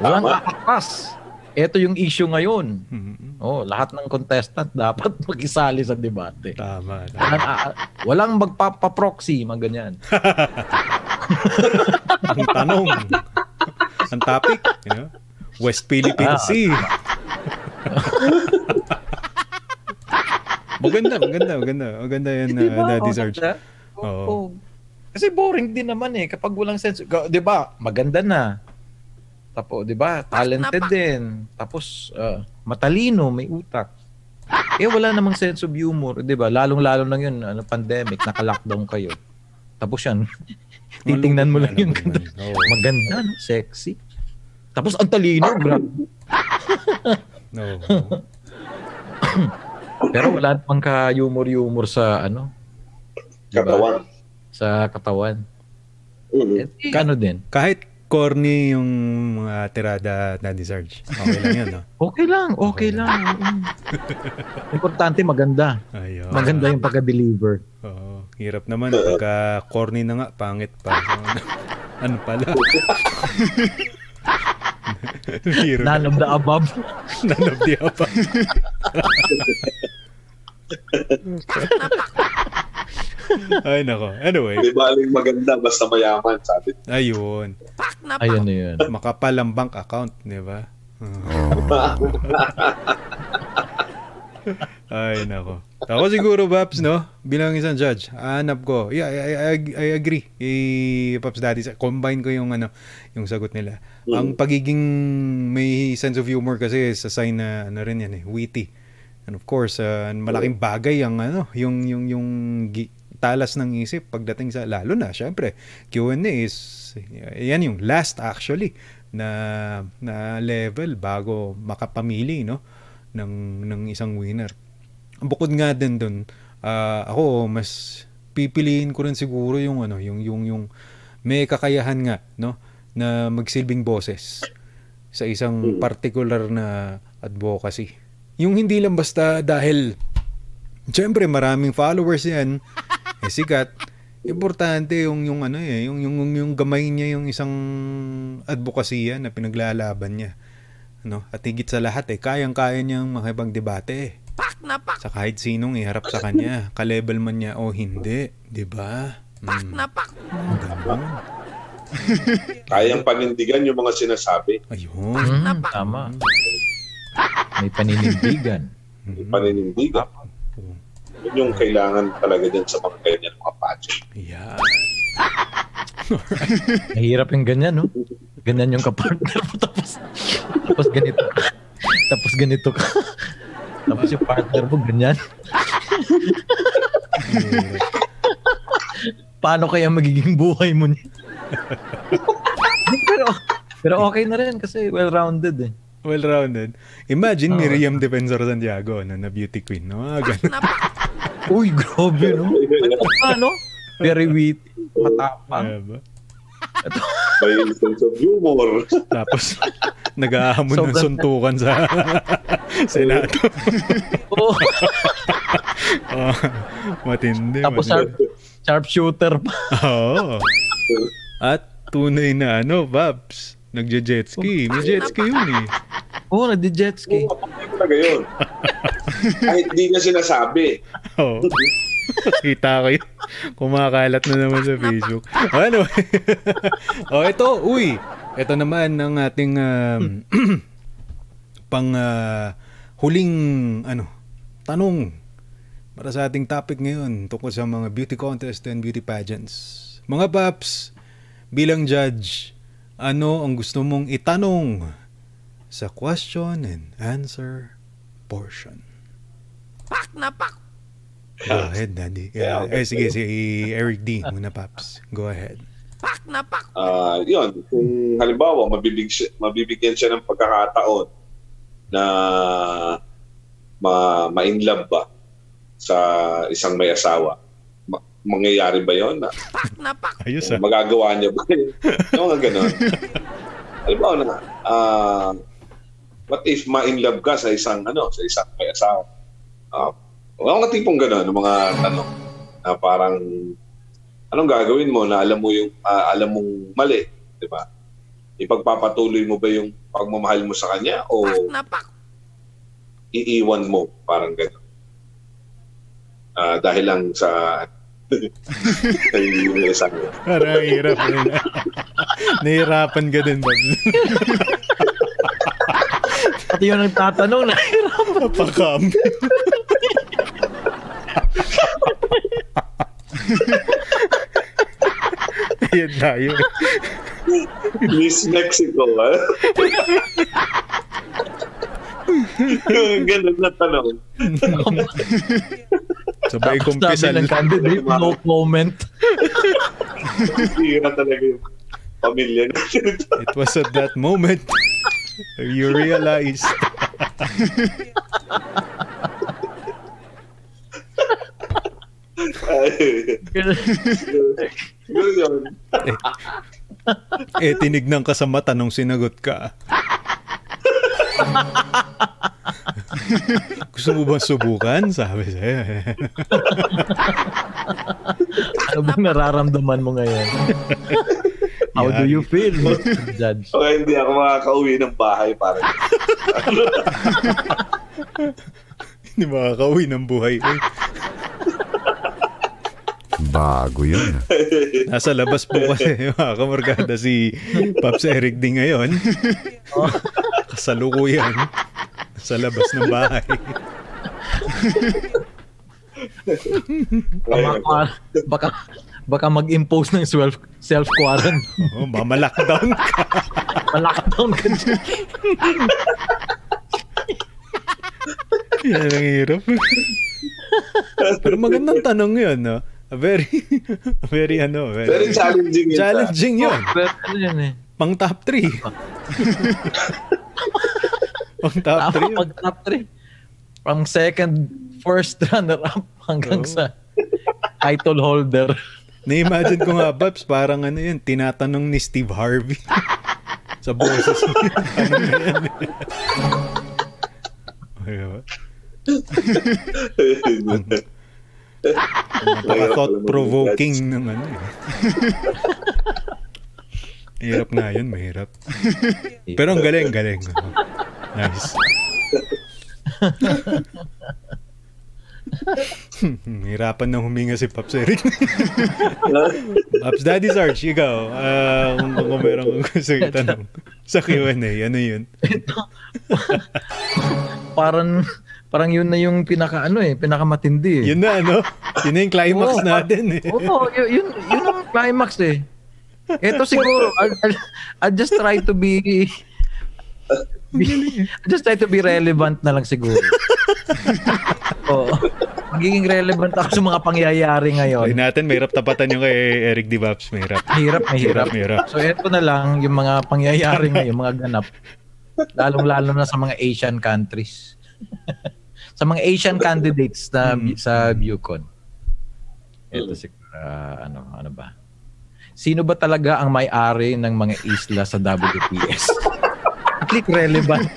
Walang akakas. Ito yung issue ngayon. Mhm. Oh, lahat ng contestant dapat makisali sa debate. Tama. tama. Walang, a- walang magpapaproxy, mga ganyan. Ang tanong. Ang topic, you know? West Philippine Ah, Sea. maganda, maganda, maganda. Maganda yan, uh, ba? Daddy Oh, Sarge. Oo. Oo. Kasi boring din naman eh kapag walang sense. 'Di ba? Maganda na. Tapos 'di ba? Talented din. Tapos ah, matalino, may utak. Eh wala namang sense of humor, 'di ba? Lalong-lalo na 'yun, ano pandemic, naka-lockdown kayo. Tapos yan, titingnan mo lang yung ganda. Maganda, no? sexy. Tapos ang talino, grabe. No. Pero wala namang ka-humor-humor sa ano, Diba? Katawan. sa katawan. Mhm. Eh, Kano din? Kahit corny yung mga tirada Daddy Sarge. Okay lang yun, no? Okay lang, okay lang. oo. Importante maganda. Ayun. Maganda yung pagka-deliver. Oo. Hirap naman. Pagka corny na nga, pangit pa. Ano, ano pala? Hirap. None of the above. None of the above. Ay, nako. Anyway, Di baling maganda basta mayaman, sabi. ayun. Ayun na yun. Makapal ang bank account, di ba? Ay, nako. Ako siguro, Paps, no? Bilang isang judge, hanap ko. Yeah, I, I, I agree. Eh, Paps Daddy, combine ko yung ano, yung sagot nila. Ang pagiging may sense of humor kasi sa sign na ano rin yan eh, witty. And of course, uh, malaking bagay ang ano, yung yung yung gi- talas ng isip pagdating sa lalo na syempre Q&A is yan yung last actually na na level bago makapamili no ng ng isang winner. Bukod nga din doon, ah, ako mas pipiliin ko rin siguro yung ano, yung yung yung may kakayahan nga no na magsilbing boses sa isang particular na advocacy. Yung hindi lang basta dahil Siyempre, maraming followers 'yan. Eh sikat. Importante yung yung ano eh, yung yung yung, yung gamay niya yung isang advokasya na pinaglalaban niya. No? At higit sa lahat eh, kayang-kaya niyang makipagdebate eh. Sa kahit sinong iharap sa kanya, ka-level man niya o hindi, 'di ba? Pak na pak. Ganun. Kayang panindigan yung mga sinasabi. Ayun. Mm, tama. May paninindigan. Paninindigan. Yun yung kailangan talaga dyan sa mga ganyan mga pageant. Yeah. Mahirap yung ganyan, no? Ganyan yung kapartner mo. Tapos, tapos ganito. Tapos ganito ka. Tapos yung partner mo, ganyan. Paano kaya magiging buhay mo niya? pero, pero okay na rin kasi well-rounded eh. Well-rounded. Imagine Oo. Miriam Defensor Santiago ano, na beauty queen. No? Mga ganun. Uy, grabe, no? Ano? Very witty, matapang. Diba? May sense of humor. Tapos, nag-ahamon ng Sobrang- suntukan sa Senado. Oo. oh, matindi. Tapos sharp, sharpshooter pa. Oo. At tunay na ano, Babs. Nagje-jet ski. May jet ski yun eh. Oo, oh, nagdi-jet ski. Oo, talaga yun. Kahit di niya sinasabi. Oo. Kita ko yun. Kumakalat na naman sa Facebook. Ano? oh, ito. Uy. Ito naman ang ating um, pang ah, huling ano, tanong para sa ating topic ngayon tungkol sa mga beauty contest and beauty pageants. Mga paps, bilang judge, ano ang gusto mong itanong sa question and answer portion? Go ahead, Daddy. Yeah, eh, sige, si Eric D. Muna, Paps. Go ahead. Ah, yun, kung halimbawa mabibig siya- mabibigyan siya ng pagkakataon na ma ma-in love ba sa isang may asawa. Ma- mangyayari ba 'yon? Na, Ayos ah. magagawa niya ba? yung mga ganun. halimbawa na ah what if ma-in love ka sa isang ano, sa isang may asawa? Ah, mga tipong ganun, mga tanong na parang anong gagawin mo na alam mo yung ah, alam mong mali, 'di ba? Ipagpapatuloy mo ba yung pagmamahal mo sa kanya o iiwan mo parang gano'n? Ah, dahil lang sa Parang hirap. yun. Nahirapan ka din, Paps. Pati yung nagtatanong na Napakam. Ayan tayo. Miss Mexico, ha? yung ganun na tanong. Sabay Sabi kumpisal. ng candidate, no comment. Hira talaga yung pamilya natin. It was at that moment you realized. Yun. Eh, tinignan ka sa mata nung sinagot ka. Gusto mo bang subukan? Sabi sa'yo. Ano bang nararamdaman mo ngayon? How do you feel, Mr. Judge? Kaya hindi ako makakauwi ng bahay parang Hindi makakauwi ng buhay. Uy, Bago yun. nasa labas po kasi mga kamarkada si Pops Eric D ngayon. Kasalukuyan. Sa labas ng bahay. Baka, baka, baka mag-impose ng self, self-quarantine. Oh, mamalockdown ka. Lockdown ka dyan. Yan ang hirap. Pero magandang tanong yun, no? A very, a very ano, very, Very challenging yun. challenging yun. Pero ano yan eh. Pang top 3. Pang top Tama 3. pag top 3. From second, first runner-up hanggang Oo. sa title holder. Na-imagine ko nga, Babs, parang ano yun, tinatanong ni Steve Harvey. sa boses niya. Na ba? Napaka-thought-provoking ng ano eh. Hirap nga yun, mahirap. Pero ang galing, galing. Nice. Hirapan na huminga si Pops Eric. Pops Daddy Sarge, ikaw. ah, kung, kung meron kang gusto itanong sa Q&A, ano yun? Parang parang yun na yung pinaka ano eh, pinakamatindi eh. Yun na, ano? Yun na yung climax Oo, natin eh. Oo, yun, yun, yun ang climax eh. Ito siguro, I'll, I'll, I'll just try to be, be I'll just try to be relevant na lang siguro. Oo. Magiging relevant ako sa mga pangyayari ngayon. natin, mahirap tapatan yung kay Eric D. Babs. Mahirap. Mahirap, mahirap. Mahirap. So ito na lang yung mga pangyayari ngayon, mga ganap. Lalong-lalo na sa mga Asian countries. sa mga Asian candidates na sa Bucon. Ito siguro, ah, ano, ano ba? Sino ba talaga ang may-ari ng mga isla sa WPS? Click relevant.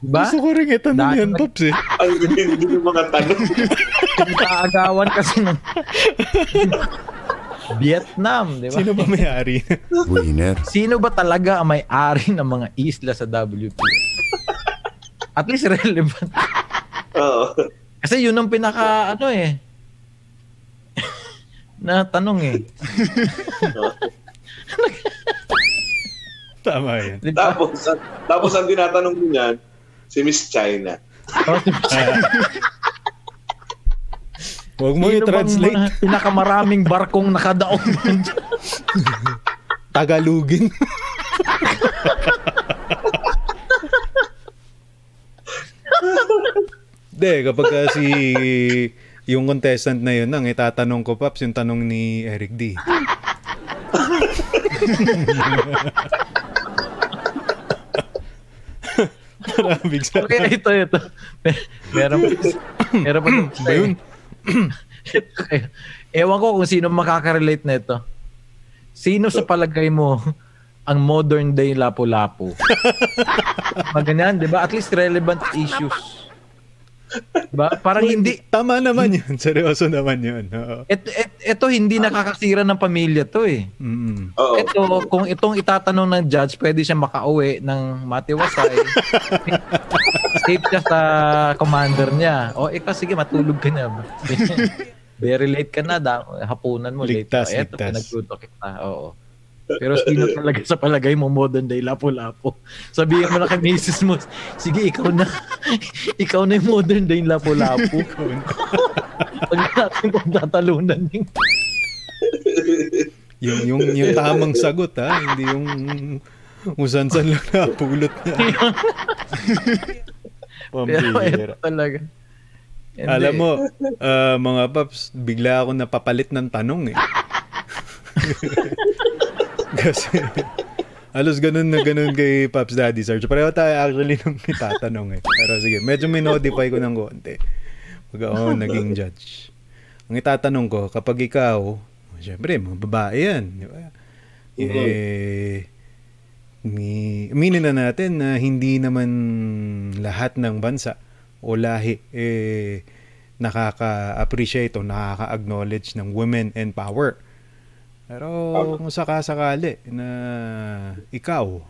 Diba? Gusto ko rin itanong Dahil- yan, Pops eh. Ang hindi ng mga tanong. Pinakaagawan kasi ng Vietnam, di ba? Sino ba may-ari? Winner. Sino ba talaga ang may-ari ng mga isla sa WPS? At least relevant. Oo. Kasi yun ang pinaka ano eh. na tanong eh. Tama yan. Tapos, ang- tapos ang tinatanong mo niyan, si Miss China. Huwag mo i-translate. pinakamaraming barkong nakadaong? Tagalugin. Hindi, kapag kasi yung contestant na yun ang itatanong ko, Paps, yung tanong ni Eric D. Maraming sa... Okay, ito, ito. Mer- Meron pa. Meron pa. Ba yun? Ewan ko kung sino makaka-relate na ito. Sino sa palagay mo ang modern day lapu-lapu? Maganyan, di ba? At least relevant issues. Diba? Parang hindi, Tama naman yun. Seryoso naman yun. Oo. et, et, ito hindi nakakasira ng pamilya to eh. Mm. Ito, kung itong itatanong ng judge, pwede siya makauwi ng matiwasay. Safe siya sa commander niya. O, ikaw, sige, matulog ka na. Very late ka na. Da, hapunan mo. Ligtas, late ka. Eto, ligtas. pinagluto kita. Oo. Pero sino talaga sa palagay mo modern day lapo-lapo? Sabihin mo na kay misis mo, sige, ikaw na. ikaw na yung modern day lapo-lapo. Pag natin kung tatalunan yung Yung, yung, yung tamang sagot, ha? Hindi yung kung saan-saan lang napulot niya. Pero ito talaga. Hindi. Alam mo, ah, mga paps, bigla ako napapalit ng tanong eh. Kasi, halos ganun na ganun kay Paps Daddy Sarge. Pareho tayo actually nung itatanong eh. Pero sige, medyo minodify ko ng konti. Pag ako naging judge. Ang itatanong ko, kapag ikaw, syempre, mga babae yan. Di ba? Eh, ni, aminin na natin na hindi naman lahat ng bansa o lahi eh, nakaka-appreciate o nakaka-acknowledge ng women and power. Pero kung sakasakali na ikaw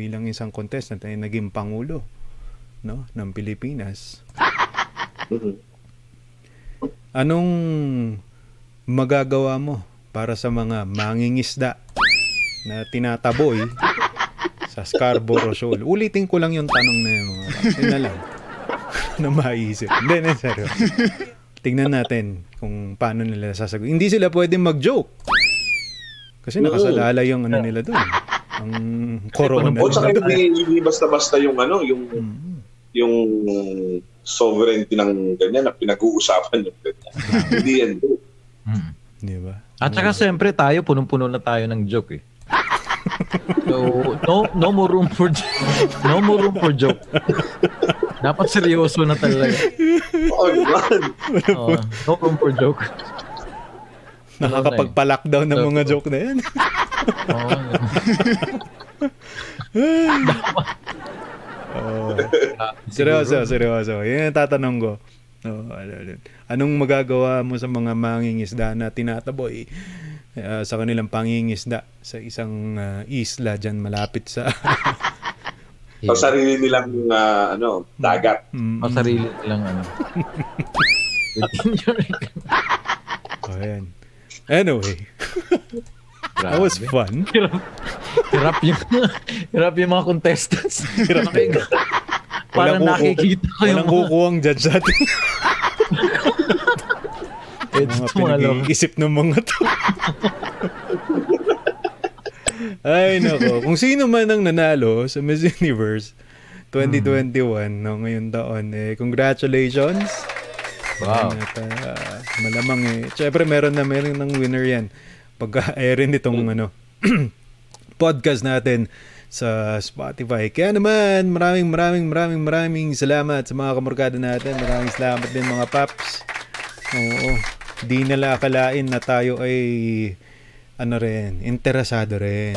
bilang isang contestant ay naging pangulo no ng Pilipinas, anong magagawa mo para sa mga mangingisda na tinataboy sa Scarborough Shoal? Ulitin ko lang yung tanong na yun mga. Yun na lang. na maisip. Hindi, na seryo. Tingnan natin kung paano nila sasagot. Hindi sila pwedeng mag-joke. Kasi nakasalala yung ano nila doon. Ang corona. O nila. hindi, hindi basta-basta yung ano, yung Mm. yung sovereignty ng ganyan na pinag-uusapan yung ganyan. hindi yan bro. Mm. Di ba? At saka siyempre tayo, punong-puno na tayo ng joke eh. So, no, no more room for no more room for joke. Dapat seryoso na talaga. Oo naman. Oo, no room for joke. Nakakapagpa-lockdown ng mga joke na yan. Oo. Oo. seryoso, seryoso. Yan ang tatanong ko. Oo, ano, ano. Anong magagawa mo sa mga mangingisda na tinataboy uh, sa kanilang pangingisda sa isang uh, isla dyan malapit sa Sa sarili nilang ah, ano, dagat. Mm. O sarili nilang ano. Oh, ayan. Anyway, that was fun. Hirap yung, hirap yung mga contestants. Hirap. Parang kuku- nakikita ko yung Walang mga, kukuhang judge natin. it's mga pinag-iisip ng mga to. Ay, nako. Kung sino man ang nanalo sa Miss Universe 2021 no, ngayon taon, eh, congratulations. Wow. At, ah, malamang eh. Siyempre, meron na meron ng winner yan. Pagka-airin itong ano, podcast natin sa Spotify. Kaya naman, maraming maraming maraming maraming salamat sa mga kamorkada natin. Maraming salamat din mga paps. Oo. Di nila akalain na tayo ay ano rin, interesado rin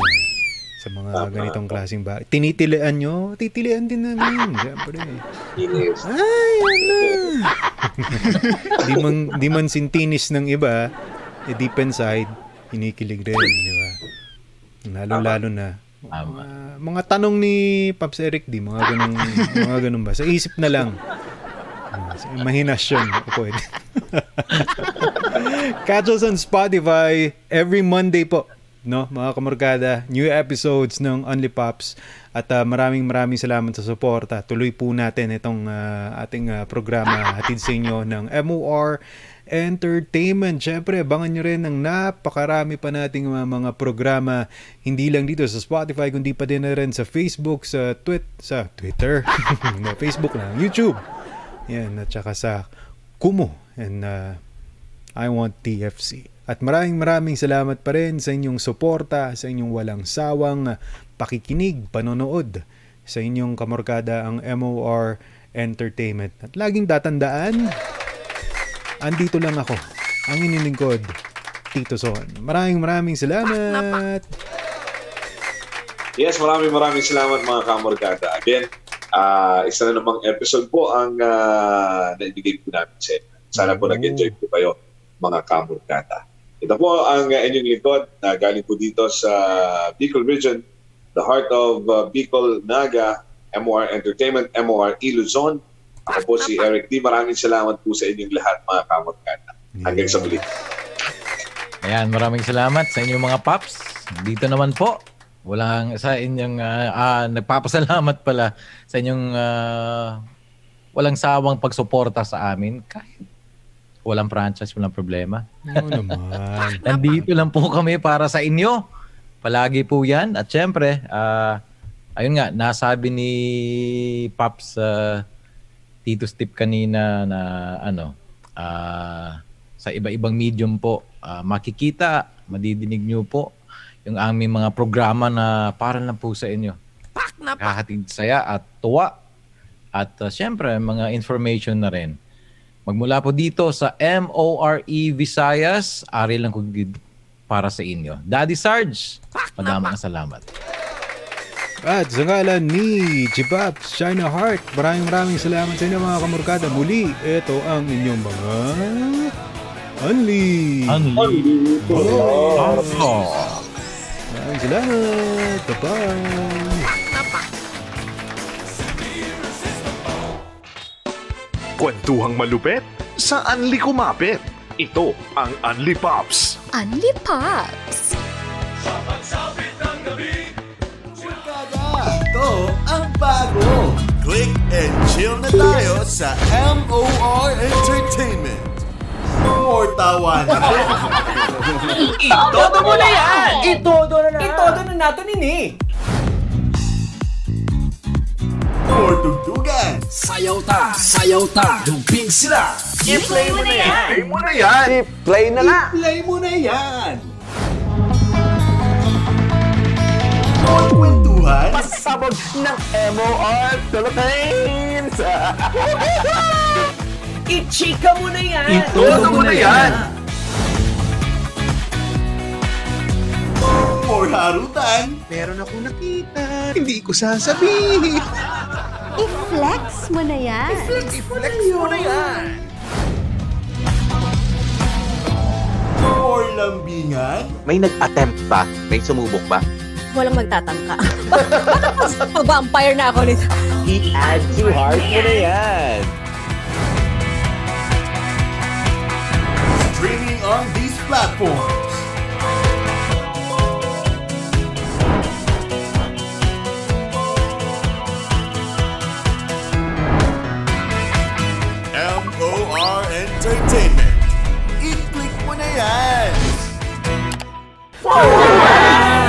sa mga ganitong klaseng bagay. Tinitilian nyo, titilian din namin. Siyempre. Ay, ano? di man, di man sintinis ng iba, eh, deep inside, kinikilig rin, di ba? Lalo-lalo na. Tama. Mga, mga tanong ni Pops Eric, di, mga ganun, mga ganun ba? Sa isip na lang. Ah, Sa imahinasyon, pwede. Catch us on Spotify every Monday po. No, mga kamorkada, new episodes ng Only Pops at ah, maraming maraming salamat sa suporta. Tuloy po natin itong ah, ating ah, programa hatid sa inyo ng MOR Entertainment. Siyempre, abangan nyo rin ng napakarami pa nating mga, mga programa hindi lang dito sa Spotify kundi pa din na rin sa Facebook, sa Twit, sa Twitter, na Facebook na, YouTube. Yan, at saka sa Kumu and uh, I Want TFC. At maraming maraming salamat pa rin sa inyong suporta, sa inyong walang sawang pakikinig, panonood sa inyong kamorkada ang MOR Entertainment. At laging tatandaan, andito lang ako, ang inilingkod, Tito Son. Maraming maraming salamat! Yes, maraming maraming salamat mga kamorkada. Again, ah isa na namang episode po ang uh, naibigay po namin sa inyo. Sana po Mm. nag-enjoy po kayo mga kamorkada. Ito po ang uh, inyong lingkod na galing po dito sa Bicol Region, the heart of uh, Bicol Naga, MOR Entertainment, MOR Iluzon. Ako po si Eric D. Maraming salamat po sa inyong lahat mga kamorkada. Hanggang sa muli. Ayan, maraming salamat sa inyong mga paps. Dito naman po, walang sa inyong ah, ah, nagpapasalamat pala sa inyong ah, walang sawang pagsuporta sa amin kahit walang franchise, walang problema. Oo naman. Nandito lang po kami para sa inyo. Palagi po 'yan at syempre, ah, ayun nga, nasabi ni Pops sa Tito Steve kanina na ano, ah, sa iba-ibang medium po ah, makikita, madidinig nyo po yung aming mga programa na para lang po sa inyo. Kahatid saya at tuwa at uh, syempre mga information na rin. Magmula po dito sa MORE Visayas, ari lang kugid para sa inyo. Daddy Sarge, madamang salamat. At sa ngalan ni Jibab China Heart, maraming maraming salamat sa inyo mga kamorkada. Muli, ito ang inyong mga Unli. Oh. Maraming salamat. Bye-bye. Kwentuhang malupet sa Anli Kumapit. Ito ang Anli Pops. Unli Pops! Ito ang bago. Click and chill na tayo sa MOR Entertainment. More tawanan. Itodo mo na yan! Itodo na na. Itodo na nato nini! More tugtugan. Sayaw ta, sayaw ta. Dumping sila. I-play mo na yan! Play mo na yan. Play na na. Play mo na yan. Kwentuhan. Pasabog ng MOR Philippines! I-chika mo na yan! Itodo mo na yan. More harutan. Meron ako nakita, hindi ko sasabihin. I-flex mo na yan! I-flex mo na yan! More lambingan. May nag-attempt ba? May sumubok ba? walang magtatangka. Bakit mag-vampire na ako nito? I-add to heart mo na yan. Streaming on these platforms. Entertainment. I-click mo na yan! Forward!